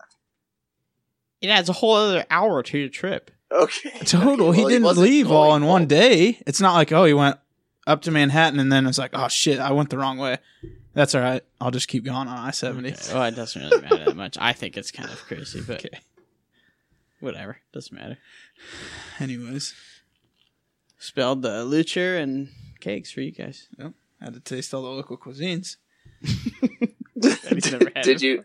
It adds a whole other hour to your trip. Okay. Total. Okay, he well, didn't wasn't leave all going in one day. It's not like oh he went up to Manhattan and then it's like oh shit I went the wrong way. That's all right. I'll just keep going on I seventy. Okay, Well, it doesn't really matter that much. I think it's kind of crazy, but Okay. whatever. Doesn't matter. Anyways, Spelled the lucher and cakes for you guys. Yep. had to taste all the local cuisines. He's never had Did you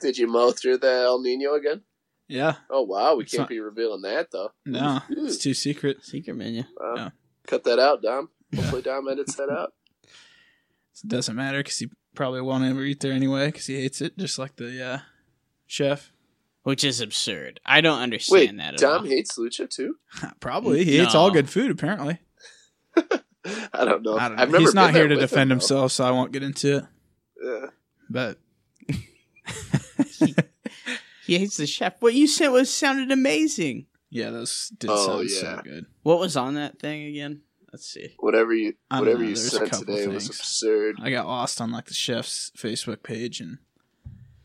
did you mow through the El Nino again? Yeah. Oh wow, we It's can't not- be revealing that though. No, it's too secret. Secret menu. Wow. Yeah. Cut that out, Dom. Hopefully, Dom edits that out. It doesn't matter because he probably won't ever eat there anyway because he hates it, just like the uh, chef. Which is absurd. I don't understand Wait, that at Dom all. hates lucha too. probably he hates all good food. Apparently, I don't know. I don't know. I've never He's not here to defend him, himself, so I won't get into it. Yeah. But He hates the chef. What you said was sounded amazing. yeah, those did Oh, sound yeah. so good. What was on that thing again? Let's see. Whatever you whatever know, you there's a said couple today was things. absurd. I got lost on like the chef's Facebook page and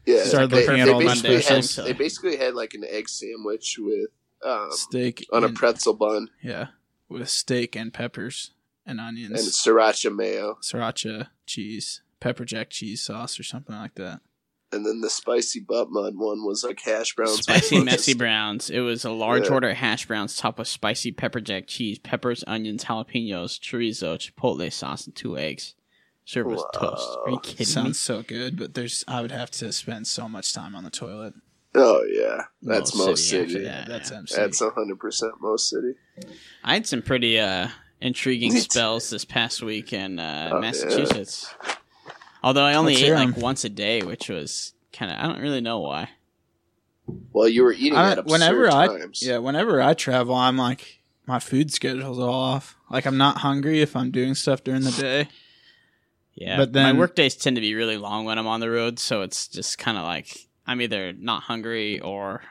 Yeah, Started they, looking at they all basically Monday had they basically had like an egg sandwich with um, steak on a pretzel bun yeah, with steak and peppers and onions and onions, sriracha mayo, sriracha cheese, pepper jack cheese sauce or something like that. And then the spicy butt mud one was like hash browns, Spicy bunches- messy browns. It was a large Yeah. order of hash browns topped with spicy pepper jack cheese, peppers, onions, jalapenos, chorizo, chipotle sauce, and two eggs. Served with toast. Are you kidding Sounds so good, but there's I would have to spend so much time on the toilet. Oh yeah, that's Most most City city. that. That's yeah. MC. That's hundred percent most city. I had some pretty uh, intriguing spells this past week in uh, Oh, Massachusetts. Although I only Let's ate like once a day, which was kind of I don't really know why. Well, you were eating I at don't- whenever I times. yeah, whenever I travel, I'm like my food schedule's all off. Like I'm not hungry if I'm doing stuff during the day. Yeah, But then my work days tend to be really long when I'm on the road, so it's just kind of like I'm either not hungry or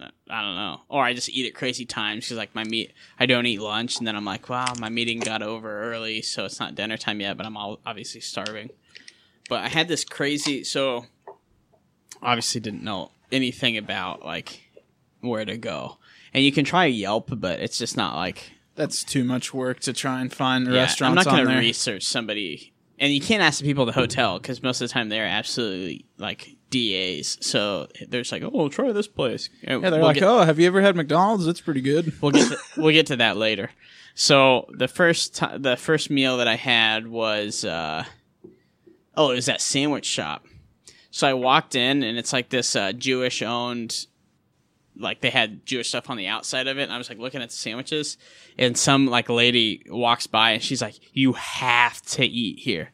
I don't know, or I just eat at crazy times because like my meat, I don't eat lunch, and then I'm like, wow, my meeting got over early, so it's not dinner time yet, but I'm all obviously starving. But I had this crazy, so obviously didn't know anything about like where to go. And you can try Yelp, but it's just not like That's too much work to try and find yeah, restaurants I'm not going to research somebody, and you can't ask the people at the hotel because most of the time they're absolutely like DAs. So they're just like, "Oh, try this place." yeah, they're like, "Oh, have you ever had McDonald's? It's pretty good." we'll get to, we'll get to that later. So the first ti the first meal that I had was uh, oh, it was that sandwich shop. So I walked in and it's like this uh, Jewish owned, like they had Jewish stuff on the outside of it. And I was like looking at the sandwiches, and some like lady walks by and she's like, "You have to eat here."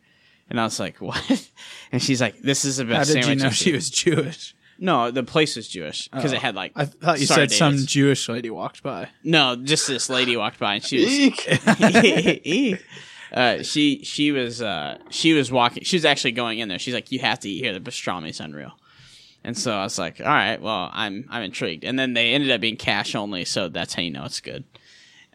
And I was like, "What?" And she's like, "This is the How best did you sandwich." know she was Jewish? No, the place was Jewish because it had like. I thought you said some. Jewish lady walked by. No, just this lady walked by and she was Eek. Eek. uh, she she was uh, she was walking. She was actually going in there. She's like, "You have to eat here. The pastrami's unreal." And so I was like, "All right, well, I'm I'm intrigued." And then they ended up being cash only, so that's how you know it's good.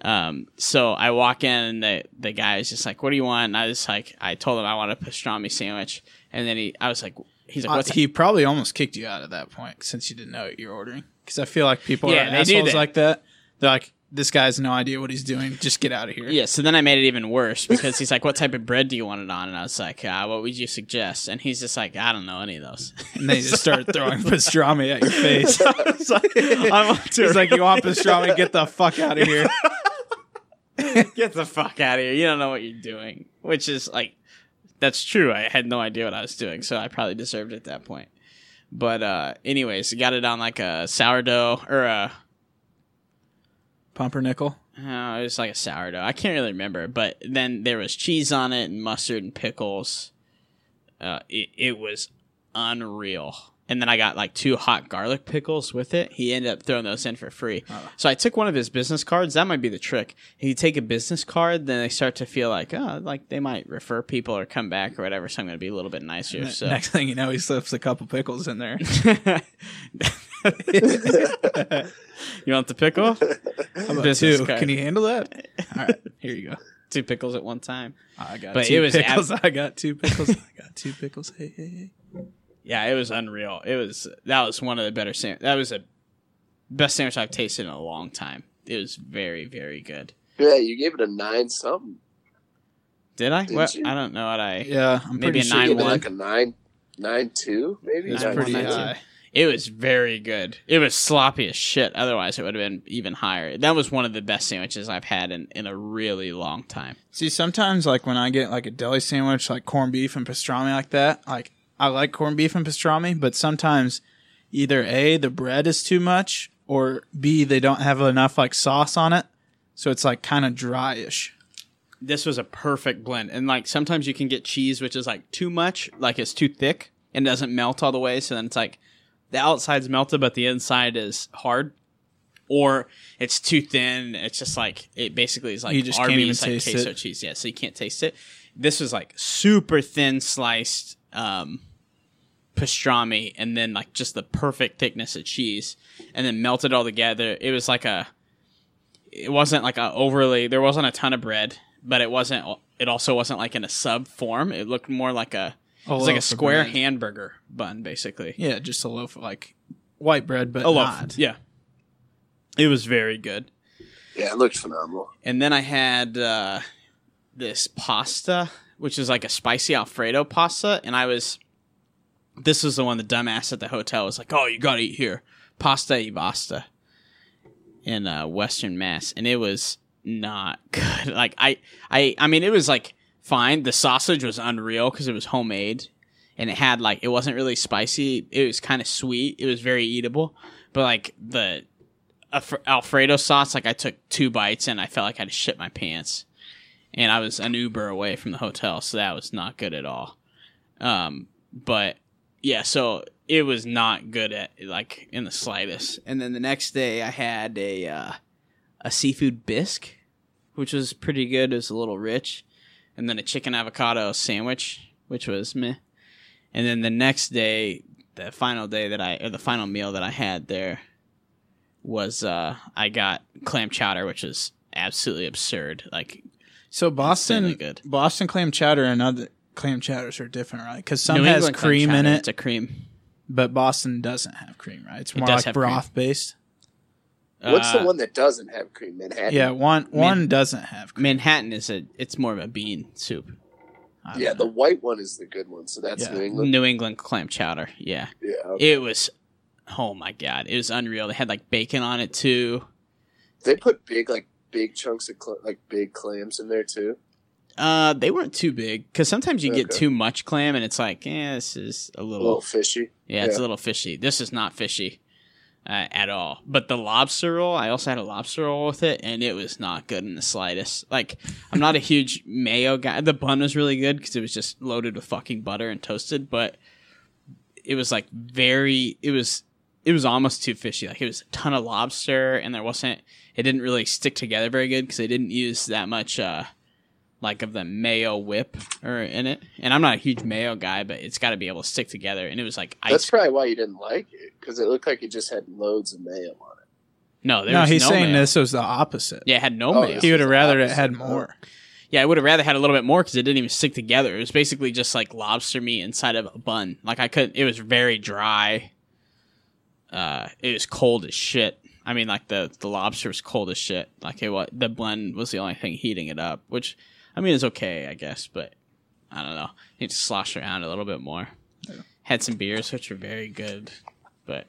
Um, so I walk in and the the guy is just like, "What do you want?" And I was like, I told him I want a pastrami sandwich, and then he, I was like, he's like, Uh, he probably almost kicked you out at that point since you didn't know what you're ordering. Because I feel like people Yeah, are they do assholes that. like that. They're like, "This guy has no idea what he's doing. Just get out of here." Yeah, so then I made it even worse because he's like, "What type of bread do you want it on?" And I was like, uh, "What would you suggest?" And he's just like, "I don't know any of those." And they just start throwing pastrami at your face. Like, I want to He's like, "You want pastrami? Get the fuck out of here!" get the fuck out of here! You don't know what you're doing. Which is like, that's true. I had no idea what I was doing, so I probably deserved it at that point. But uh anyways, got it on like a sourdough or a Pumpernickel. Oh, it was like a sourdough. I can't really remember, but then there was cheese on it and mustard and pickles. Uh, it, it was unreal. And then I got like two hot garlic pickles with it. He ended up throwing those in for free. Oh. So I took one of his business cards. That might be the trick. If you take a business card, then they start to feel like, oh, like they might refer people or come back or whatever. So I'm going to be a little bit nicer. So Next thing you know, he slips a couple pickles in there. you want the pickle? How about Business two? card. Can you handle that? All right, here you go. Two pickles at one time. I got But two it was ab- pickles. I got two pickles. I got two pickles. Hey, hey, hey. Yeah, it was unreal. It was that was one of the better sam- that was a best sandwich I've tasted in a long time. It was very very good. Yeah, you gave it a nine something. Did I? Did what? you? I don't know what I. Yeah, I'm Maybe pretty a sure nine Give it one. like a nine, nine two, maybe. it's Nine pretty nine high. It was very good. It was sloppy as shit. Otherwise, it would have been even higher. That was one of the best sandwiches I've had in, in a really long time. See, sometimes like when I get like a deli sandwich, like corned beef and pastrami, like that, like I like corned beef and pastrami, but sometimes either a the bread is too much, or b they don't have enough like sauce on it, so it's like kind of dryish. This was a perfect blend. And like sometimes you can get cheese which is like too much, like it's too thick and doesn't melt all the way. So then it's like the outside's melted, but the inside is hard. Or it's too thin. It's just like it basically is like You just can't Arby's even like taste queso it. cheese. Yeah, so you can't taste it. This was like super thin sliced um, pastrami, and then like just the perfect thickness of cheese, and then melted all together. It was like a. It wasn't like a overly. There wasn't a ton of bread, but it wasn't. It also wasn't like in a sub form. It looked more like a. It was like a square bread. hamburger bun, basically. Yeah, just a loaf of like white bread, but A loaf. not. Yeah. It was very good. Yeah, it looked phenomenal. And then I had uh, this pasta, which is like a spicy Alfredo pasta. And I was, this was the one the dumbass at the hotel was like, oh, you gotta eat here. Pasta e basta in uh, Western Mass. And it was not good. Like, I, I, I mean, it was like fine. The sausage was unreal because it was homemade. And it had like, it wasn't really spicy. It was kind of sweet. It was very eatable. But like the, Alfredo sauce, like I took two bites and I felt like I had to shit my pants. And I was an Uber away from the hotel, so that was not good at all. Um, but yeah, so it was not good at like in the slightest. And then the next day I had a uh, a seafood bisque, which was pretty good. It was a little rich, and then a chicken avocado sandwich, which was meh. And then the next day, the final day that I or the final meal that I had there was uh I got clam chowder, which is absolutely absurd. Like So Boston, good. Boston clam chowder and other clam chowders are different, right? Because some New has England cream in chowder, it, It's a cream. but Boston doesn't have cream, right? It's more does like have cream. broth based. What's Uh, the one that doesn't have cream? Manhattan. Yeah, one one doesn't have. cream. Manhattan is a. It's more of a bean soup. I don't Yeah, know. the white one is the good one. So that's Yeah. New England. New England clam chowder. Yeah, Yeah. okay. it was. Oh my god, it was unreal. They had like bacon on it too. They put big like big chunks of cl- like big clams in there too. Uh, they weren't too big because sometimes you get too much clam and it's like, eh, this is a A little, little fishy. yeah, it's a little fishy. This is not fishy uh, at all. But the lobster roll, I also had a lobster roll with it, and it was not good in the slightest. Like, I'm not a huge mayo guy. The bun was really good because it was just loaded with fucking butter and toasted, but it was like very, it was, it was almost too fishy. Like, it was a ton of lobster, and there wasn't, it didn't really stick together very good because they didn't use that much, uh, like of the mayo whip or in it. And I'm not a huge mayo guy, but it's got to be able to stick together. And it was like That's probably why you didn't like it because it looked like it just had loads of mayo on it. no, there no, was he's no saying mayo. this was the opposite. Yeah, it had no Oh, mayo. he would have rather it opposite. had more. Yeah, I would have rather had a little bit more because it didn't even stick together. It was basically just like lobster meat inside of a bun. Like I couldn't. It was very dry. Uh, it was cold as shit. I mean, like the the lobster was cold as shit. Like it was the blend was the only thing heating it up, which I mean it's okay, I guess. But I don't know. Need to slosh around a little bit more. Had some beers, which were very good, but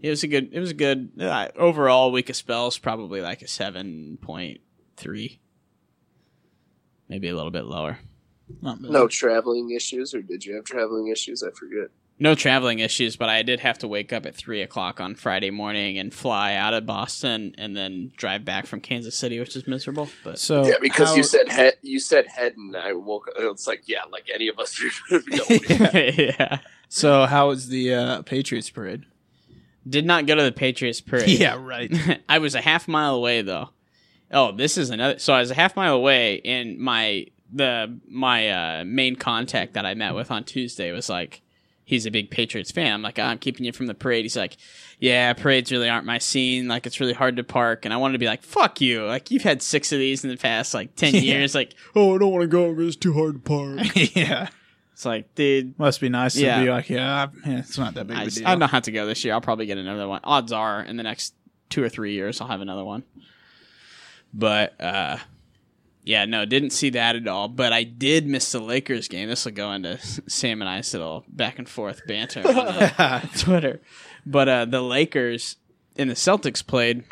it was a good. It was a good uh, overall week of spells. Probably like a seven point three maybe a little bit lower. Not bad. No traveling issues, or did you have traveling issues? I forget. No traveling issues, but I did have to wake up at three o'clock on Friday morning and fly out of Boston and then drive back from Kansas City, which is miserable. But So yeah, because how- you said head, you said head, and I woke up. It's like yeah, like any of us would be yeah, So how was the uh, Patriots parade? did not go to the Patriots parade. Yeah, right. I was a half mile away though. Oh, this is another. So I was a half mile away, and my the my uh, main contact that I met with on Tuesday was like, he's a big Patriots fan. I'm like, "Ah, I'm keeping you from the parade. He's like, yeah, parades really aren't my scene. Like, it's really hard to park. And I wanted to be like, fuck you. Like, you've had six of these in the past like ten Yeah. years. Like, oh, I don't want to go because it's too hard to park. yeah. it's like, dude. Must be nice Yeah. to be like, yeah, yeah, it's not that big I, of a deal. I don't have to go this year. I'll probably get another one. Odds are, in the next two or three years, I'll have another one. But uh, yeah, no, didn't see that at all. But I did miss the Lakers game. This will go into Sam and I's little back and forth banter on uh, Twitter. But uh, the Lakers and the Celtics played.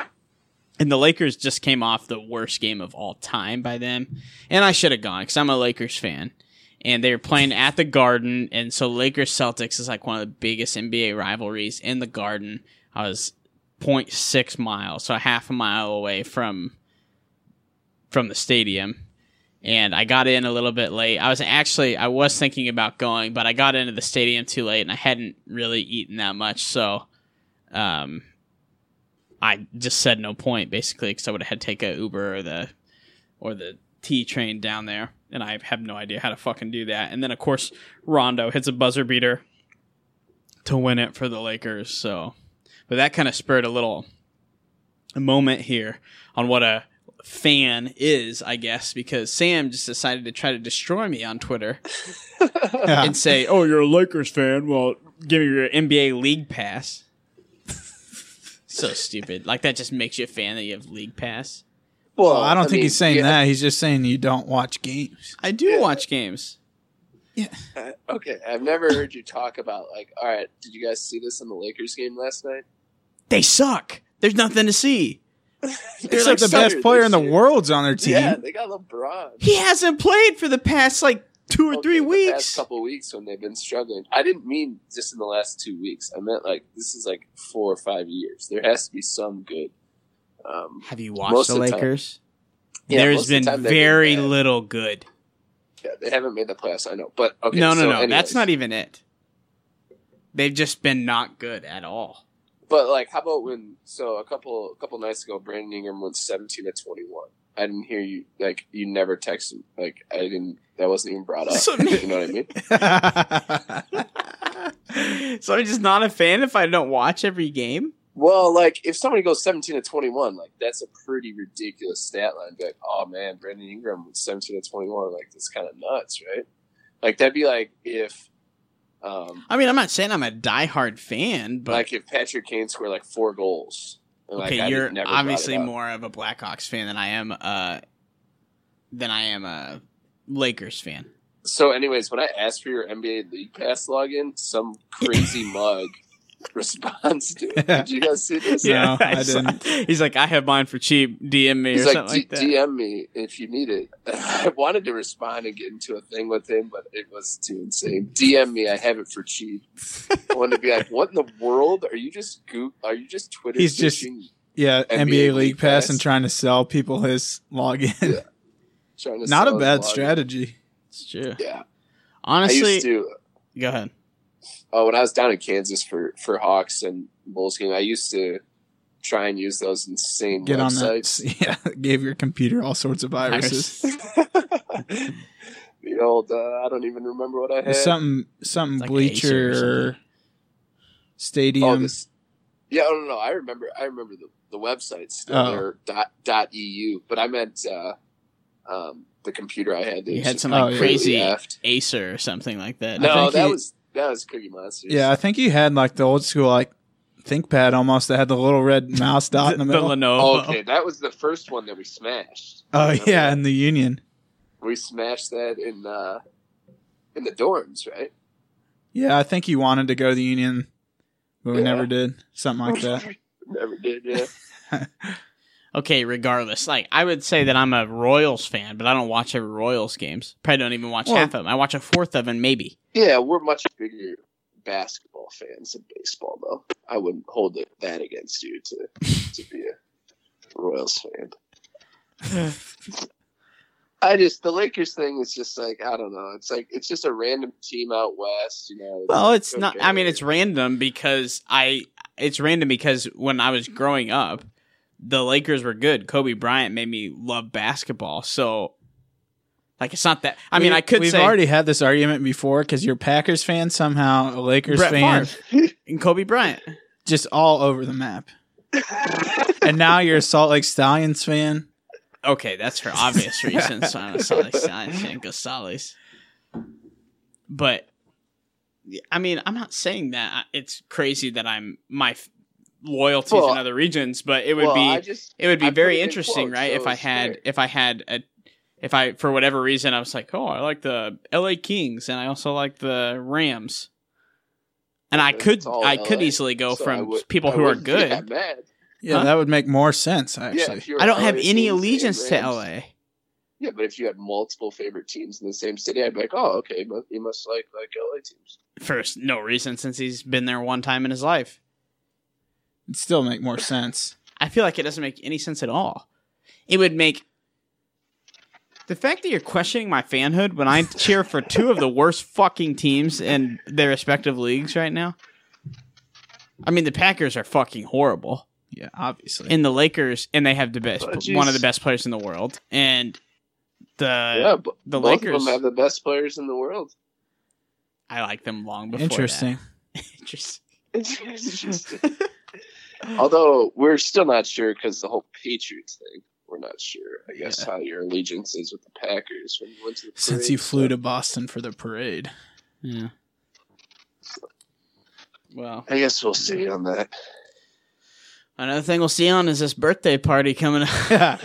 And the Lakers just came off the worst game of all time by them. And I should have gone because I'm a Lakers fan and they were playing at the Garden, and so Lakers Celtics is like one of the biggest NBA rivalries in the Garden. I was 0.6 miles, so a half a mile away from from the stadium, and I got in a little bit late. I was actually I was thinking about going, but I got into the stadium too late, and I hadn't really eaten that much, so um, I just said no point basically because I would have had to take a Uber or the or the T train down there, and I have no idea how to fucking do that. And then of course Rondo hits a buzzer beater to win it for the Lakers. So, but that kind of spurred a little moment here on what a fan is, I guess, because Sam just decided to try to destroy me on Twitter Yeah. and say, "Oh, you're a Lakers fan. Well, give me your NBA League Pass." so stupid. Like that just makes you a fan that you have League Pass. Well, Well, I don't think mean, he's saying yeah, that. He's just saying you don't watch games. I do Yeah. watch games. uh, Okay, I've never heard you talk about like. All right, did you guys see this in the Lakers game last night? They suck. There's nothing to see. Except like the best player in the world's on their team. Yeah, they got LeBron. He hasn't played for the past like two or Okay, three the weeks. past couple weeks when they've been struggling. I didn't mean just in the last two weeks. I meant like this is like four or five years. There has to be some good. Um, Have you watched Most the. Lakers? yeah, There's of the been been very little good. Yeah, they haven't made the playoffs. I know, but okay. no, no, so no. That's not even it. They've just been not good at all. But like, how about when? So a couple a couple nights ago, Brandon Ingram went seventeen to twenty one. I didn't hear you. Like you never texted. Like I didn't. That wasn't even brought up. So- you know what I mean? so I'm just not a fan if I don't watch every game. Well, like if somebody goes seventeen to twenty one, like that's a pretty ridiculous stat line. Be like, oh man, Brandon Ingram was seventeen to twenty one. Like that's kind of nuts, right? Like that'd be like if, um, I mean, I'm not saying I'm a diehard fan, but like if Patrick Kane scored like four goals. Okay, I you're obviously more of a Blackhawks fan than I am. Uh, than I am a Lakers fan. So, anyways, when I asked for your NBA League Pass login, some crazy mug responds to it. Did you guys see this? No, I saw- didn't. He's like, I have mine for cheap. DM me He's or like, something like that. DM me if you need it. I wanted to respond and get into a thing with him, but it was too insane. DM me, I have it for cheap. I wanted to be like, what in the world? Are you just goop? Are you just Twitter? He's just- Yeah, NBA NBA, League League Pass Pass. and trying to sell people his login. Yeah. trying to Not sell a bad strategy. It's true. Yeah, Honestly, I used to. go ahead. Oh, when I was down in Kansas for for Hawks and Bulls game, I used to try and use those insane Get on websites. that. Yeah, gave your computer all sorts of viruses. the old, uh, I don't even remember what I had. Something, something like bleacher something. stadium. Oh, this. Yeah, no, no, no. I remember. I remember the the website still Oh. there dot dot eu, but I meant uh, um, the computer I had. that You was had some Oh, like yeah. crazy completely effed. Acer or something like that. I No, think that he- was that was Cookie Monster. yeah, I think you had like the old school like ThinkPad almost that had the little red mouse dot in the middle. The Lenovo. Oh, okay, that was the first one that we smashed. oh Remember yeah, that? in the Union. we smashed that in uh, in the dorms, right? Yeah, I think you wanted to go to the Union, but we Yeah. never did. Something like that. Never did. Yeah. Okay, regardless, like I would say that I'm a Royals fan, but I don't watch every Royals games. Probably don't even watch Well- half of them. I watch a fourth of them, maybe. Yeah, we're much bigger basketball fans than baseball, though. I wouldn't hold it, that against you to to be a Royals fan. I just the Lakers thing is just like I don't know. It's like it's just a random team out west, you know. Well, it's Go not. I mean, it's random because I. It's random because when I was growing up, the Lakers were good. Kobe Bryant made me love basketball. So, like, it's not that. I mean, We- I could We've say already had this argument before because you're Packers fan, somehow a Lakers Brett fan, and Kobe Bryant. just all over the map. and now you're a Salt Lake Stallions fan. Okay, that's for obvious reasons. I'm a Salt Lake Stallions fan, Gonzalez. But I mean, I'm not saying that it's crazy that I'm my loyalties Well, in other regions, but it would well, be just, it would be I very interesting, quotes, right? so if I had fair. if I had a if I for whatever reason I was like, oh, I like the L.A. Kings and I also like the Rams, and I could it's all I could easily go so from would- people I who are good. that. Yeah, Huh? that would make more sense actually. if you're I don't have any allegiance to L.A. Yeah, but if you had multiple favorite teams in the same city, I'd be like, oh, okay, but you must like like LA teams. First, no reason since he's been there one time in his life. It'd still make more sense. I feel like it doesn't make any sense at all. It would make the fact that you're questioning my fanhood when I cheer for two of the worst fucking teams in their respective leagues right now. I mean, the Packers are fucking horrible, Yeah, obviously. and the Lakers, and they have the best, Oh, jeez. one of the best players in the world, and the yeah, but the both Lakers- of them have the best players in the world. I like them long before. Interesting. that. Interesting. Although we're still not sure because the whole Patriots thing, we're not sure. I guess Yeah. how your allegiance is with the Packers when you went to the Since you flew so- to Boston for the parade. Yeah. Well, I guess we'll see on that. Another thing we'll see on is this birthday party coming up.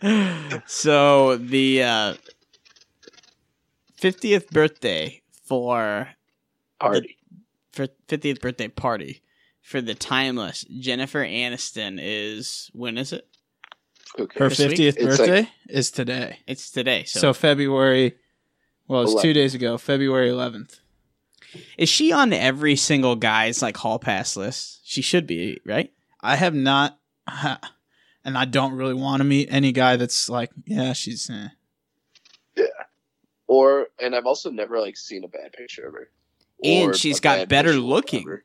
so the uh, 50th birthday for Party. for 50th birthday party for the timeless Jennifer Aniston is when is it? Okay. Her fiftieth It's birthday is today. It's today. So, So, February. Well, it's two days ago. February eleventh. is she on every single guy's like hall pass list? She should be, right? I have not, and I don't really want to meet any guy that's like, yeah, she's. Eh. Or and I've also never like seen a bad picture of her. And Or she's a got better looking. her.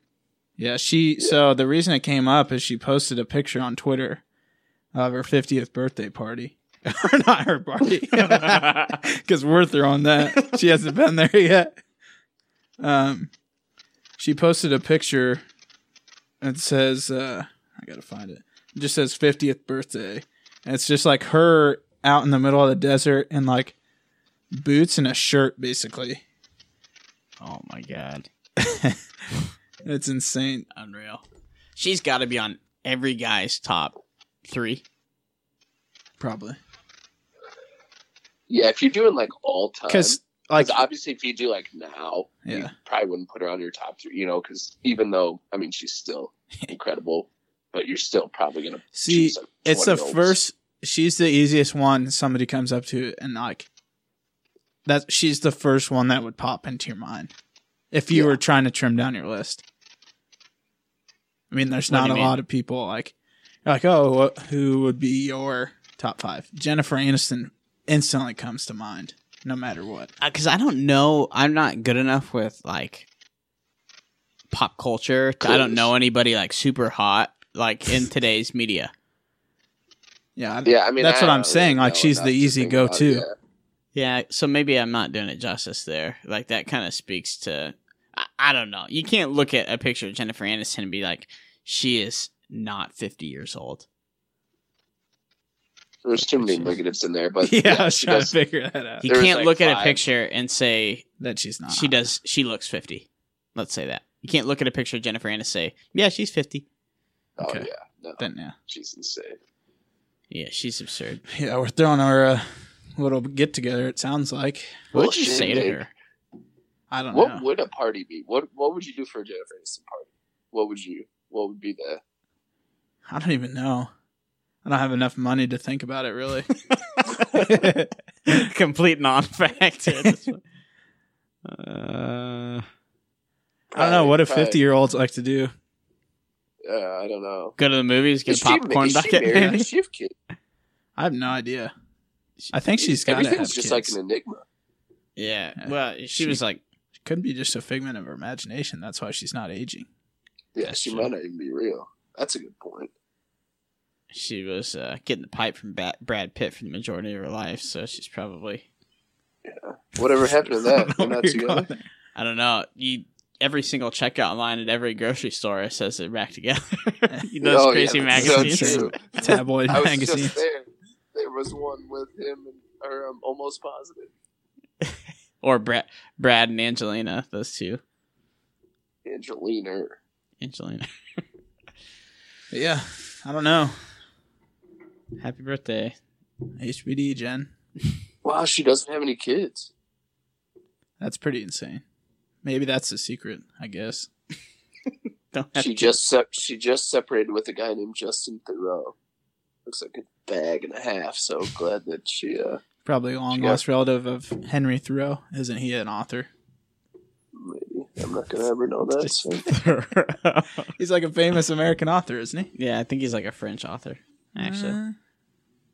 Yeah, she. Yeah. So the reason it came up is she posted a picture on Twitter of her fiftieth birthday party. or not her party, because we're throwing that. She hasn't been there yet. Um, she posted a picture. It says, uh, "I gotta find it." It just says fiftieth birthday, and it's just like her out in the middle of the desert in like boots and a shirt, basically. Oh my god. It's insane. Unreal. She's got to be on every guy's top three. Probably Yeah, if you're doing like all time, because like like obviously if you do like now, you yeah, probably wouldn't put her on your top three. You know, because even though I mean she's still incredible, but you're still probably gonna see, like, it's the 20 first. She's the easiest one somebody comes up to, and like that. She's the first one that would pop into your mind if you Yeah. were trying to trim down your list. I mean, there's What not a mean? lot of people like like oh, who would be your top five? Jennifer Aniston instantly comes to mind, no matter what. Because Uh, I don't know. I'm not good enough with like pop culture. I don't know anybody like super hot like in today's media. Yeah, Yeah, I mean That's I what I'm don't saying, really like, she's the easy go-to. yeah. Yeah, so maybe I'm not doing it justice there. Like that kind of speaks to I, I don't know. You can't look at a picture of Jennifer Aniston and be like, she is not 50 years old. There's too many negatives in there, but yeah, I was she trying does- to figure that out. You can't like, look at a picture and say That she's not. she does. She looks 50. Let's say that. You can't look at a picture of Jennifer Aniston and say, yeah, she's 50. Oh Okay. yeah, no, Then yeah, she's insane. Yeah, she's absurd. yeah. We're throwing our uh, little get together. It sounds like. What Well, would you say to her? I don't What know. would a party be? What What would you do for a Jennifer Aniston party? What would you? What would be the? I don't even know. I don't have enough money to think about it really. Complete non-fact. here, this one. uh, I don't know. What do fifty year olds like to do? Uh, I don't know. go to the movies, get Is a popcorn she, is she bucket. married? Does she have kids? I have no idea. I think she's got to have Everything's just like an enigma. Yeah. Yeah. Well, she, She- was like, Could be just a figment of her imagination. That's why she's not aging. Yeah, That's she true. might not even be real. That's a good point. she was uh, getting the pipe from Ba- Brad Pitt for the majority of her life, so she's probably. Yeah. Whatever happened to I that? don't They're not where going. I don't know. You every single checkout line at every grocery store says they're back together. you know those Oh, crazy yeah, that's so magazines. Tabloid I was magazines. just there. There was one with him, and, or I'm almost positive. Or Brad, Brad and Angelina, those two. Angelina. Angelina, yeah, I don't know. happy birthday. HBD Jen. Wow, she doesn't have any kids. That's pretty insane. Maybe that's the secret. I guess. Don't She just sep- she just separated with a guy named Justin Theroux. Looks like a bag and a half. So glad that she. uh Probably a long got- lost relative of Henry Thoreau. Isn't he an author? Maybe I'm not gonna ever know that. So. He's like a famous American author, isn't he? yeah, I think he's like a French author. Actually, Uh,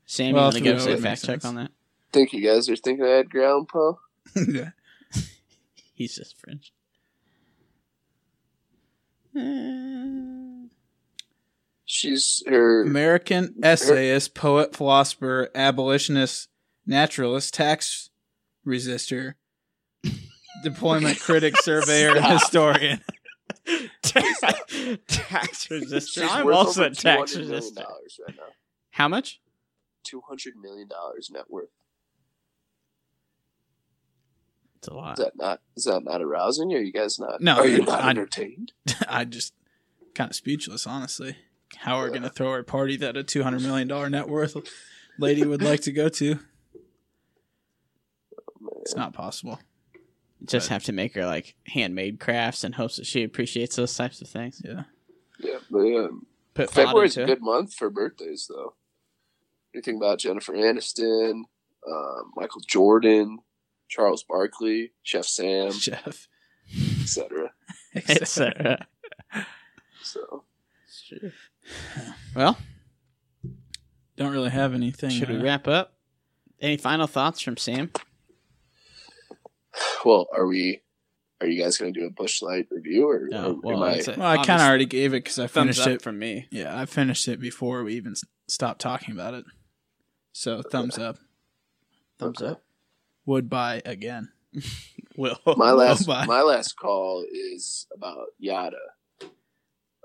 Sam, well, you want to give us a fact check on that? Think you guys are thinking of Edgar Allan Poe? yeah. He's just French. Uh, She's her. American essayist, poet, philosopher, abolitionist, naturalist, tax resistor, deployment critic, surveyor, and historian. tax resistant. She's I'm also a tax $200 million resistant. dollars right now. How much? Two hundred million dollars net worth. It's a lot. Is that not? Is that not arousing? Are you guys not? No, Are you not I- entertained? I just kind of speechless, honestly. How are we going to throw a party that a two hundred million dollar net worth lady would like to go to? It's not possible. Just have to make her like handmade crafts and hopes that she appreciates those types of things. Yeah. Yeah, but um, Put thought February's into a it. good month for birthdays, though. Anything about Jennifer Aniston, um, Michael Jordan, Charles Barkley, Chef Sam, Jeff. etc. It's, uh, So well, Don't really have anything. should we uh, wrap up? Any final thoughts from Sam? Well, are we? Are you guys going to do a Busch Light review, or, No, or well, I? Well, I kind of already gave it because I finished up it. from me. Yeah, I finished it before we even stopped talking about it. So thumbs up. Thumbs up. Would buy again. Will. My last, bye. my last call is about Yada.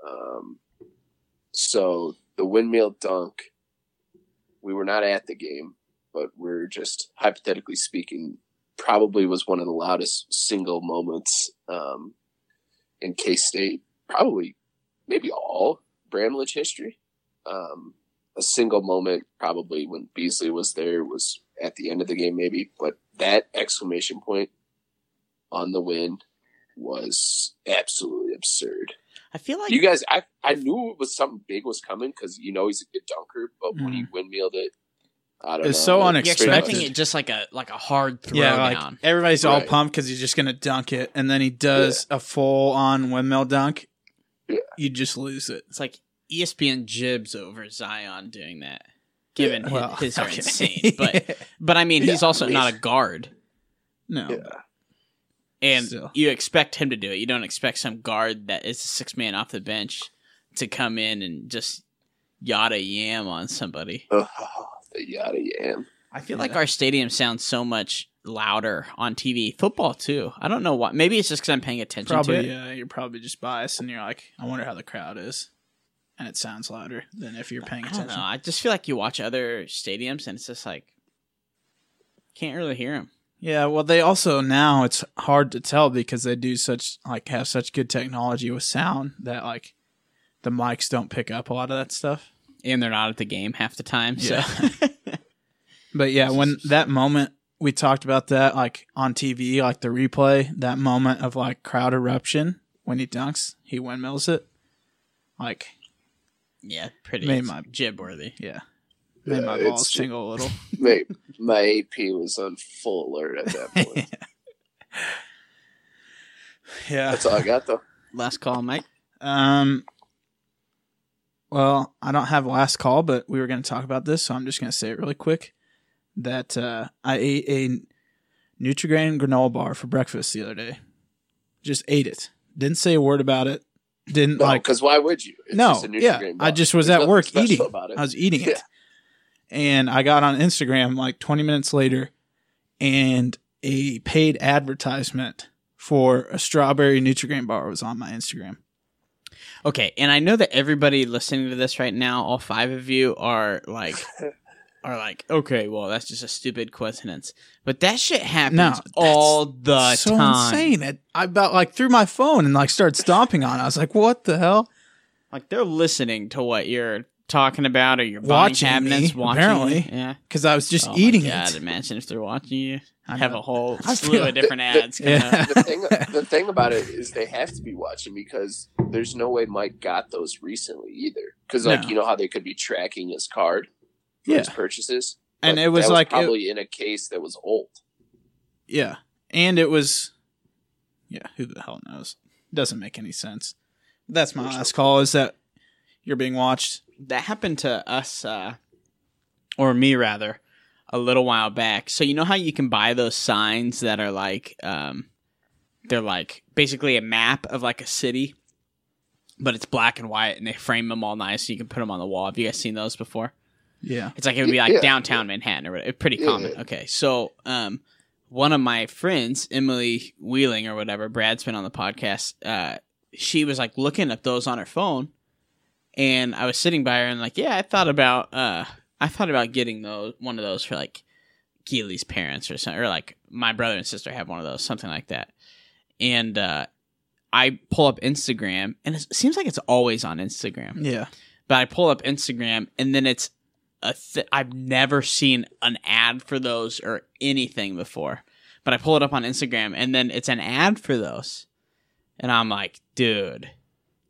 Um, so the windmill dunk. We were not at the game, but we're just hypothetically speaking. Probably was one of the loudest single moments um, in K State. Probably, maybe all Bramlage history. Um, a single moment, probably when Beasley was there, was at the end of the game, maybe. But that exclamation point on the win was absolutely absurd. I feel like You guys, I I knew it was something big was coming because you know he's a good dunker, but when he windmilled it, I don't It's know. so unexpected. you're expecting it just like a like a hard throwdown. Yeah, like everybody's all Right. pumped because he's just gonna dunk it, and then he does a full on windmill dunk. Yeah. You just lose it. it's like ESPN jibs over Zion doing that. Given Well, his, his are okay. insane, but but I mean he's also not a guard, no, Yeah. and Still. you expect him to do it. You don't expect some guard that is a six man off the bench to come in and just yada yam on somebody. The yada yam. I feel like our stadium sounds so much louder on TV. Football too. I don't know why. Maybe it's just because I'm paying attention probably to it. yeah. You're probably just biased, and you're like, I wonder how the crowd is, and it sounds louder than if you're paying I don't attention. know. I just feel like you watch other stadiums and it's just like can't really hear them. Yeah, well, they also now it's hard to tell because they do such like have such good technology with sound that like the mics don't pick up a lot of that stuff. And they're not at the game half the time. So But yeah, when that moment we talked about that like on TV, like the replay, that moment of like crowd eruption when he dunks, he windmills it. Like, yeah, pretty Made my- jib worthy. yeah, made my balls it's- tingle a little. Mate, my AP was on full alert at that point. yeah. That's all I got though. Last call, Mike. Um. Well, I don't have last call, but we were going to talk about this, so I'm just going to say it really quick. That uh, I ate a Nutrigrain granola bar for breakfast the other day. Just ate it. Didn't say a word about it. Didn't No, like. because why would you? It's no, just a yeah. Nutrigrain I just was There's at work eating. about it. I was eating Yeah. it, and I got on Instagram like 20 minutes later, and a paid advertisement for a strawberry Nutrigrain bar was on my Instagram. Okay, and I know that everybody listening to this right now, all five of you are like are like, okay, well that's just a stupid coincidence. But that shit happens No, all the so time. insane. It, I about like threw my phone and like started stomping on it. I was like, "What the hell?" Like they're listening to what you're talking about or you're buying Watching cabinets, me, watching apparently. you. Yeah. Because I was just Oh eating my God, it. Imagine if they're watching you. I have know. a whole I slew of different the- ads. coming Yeah. the thing the thing about it is they have to be watching because there's no way Mike got those recently either. Because like No. you know how they could be tracking his card for Yeah. his purchases, And But it was that like it- probably in a case that was old. Yeah, and it was, yeah. Who the hell knows? Doesn't make any sense. That's my last call. Is that you're being watched? That happened to us, uh, or me rather, a little while back. So you know how you can buy those signs that are like, um, they're like basically a map of like a city, but it's black and white, and they frame them all nice, so you can put them on the wall. Have you guys seen those before? Yeah. It's like it would be like Yeah. downtown Manhattan or whatever. It's pretty Yeah, common. yeah. Okay, so um, one of my friends, Emily Wheeling or whatever, Brad's been on the podcast. Uh, she was like looking at those on her phone, and I was sitting by her and like, yeah, I thought about uh, I thought about getting those one of those for like Keely's parents or something, or like my brother and sister have one of those, something like that. And uh, I pull up Instagram, and it seems like it's always on Instagram Yeah. but I pull up Instagram and then it's a th- I've never seen an ad for those or anything before. But I pull it up on Instagram and then it's an ad for those. And I'm like, dude,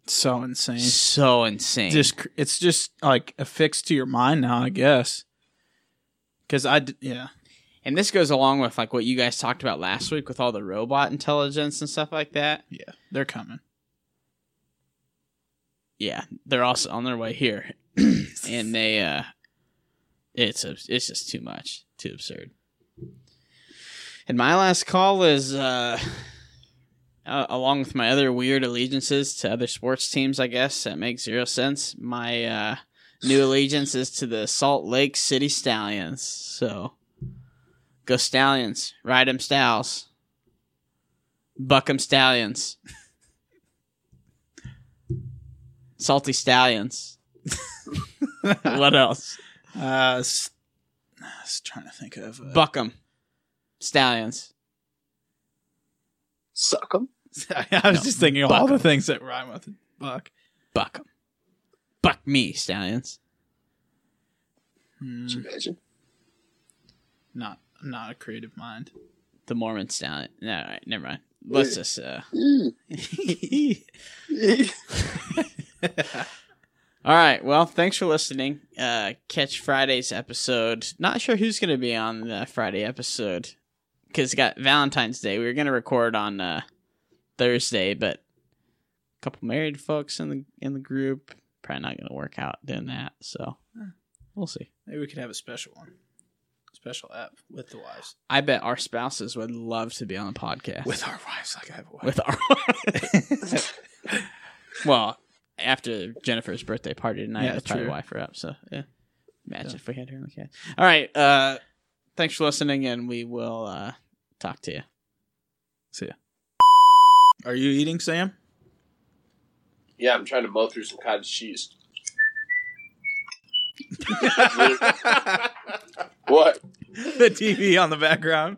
So insane. so insane. Just it's just like affixed to your mind now, I guess. Because I yeah and this goes along with like what you guys talked about last week with all the robot intelligence and stuff like that. yeah they're coming. Yeah, they're also on their way here. and they uh it's a, it's just too much, too absurd. And my last call is uh, uh along with my other weird allegiances to other sports teams, I guess that makes zero sense. My uh new allegiance is to the Salt Lake City Stallions. So go Stallions, ride ride 'em Stals. Buck 'em Stallions. Salty Stallions. what else? Uh, I was trying to think of. Uh, Buck 'em Stallions. Suck them. I was No, just thinking of all the things that rhyme with buck. Buck 'em. Buck me, stallions. Hmm, Could you imagine? not not a creative mind. The Mormon stallion. No, all right, never mind. Let's just. uh All right. Well, thanks for listening. Uh, catch Friday's episode. Not sure who's going to be on the Friday episode because it got Valentine's Day. We were going to record on uh, Thursday, but a couple married folks in the in the group probably not going to work out doing that. So we'll see. Maybe we could have a special one, special app with the wives. I bet our spouses would love to be on the podcast With our wives, like I have a wife. with our. well, after Jennifer's birthday party tonight, Yeah, I'd probably wife her up. So yeah, imagine if we had her in the cast. All right, uh, thanks for listening, and we will uh, talk to you. See ya. Are you eating, Sam? Yeah, I'm trying to mow through some cottage cheese. what? the TV on the background.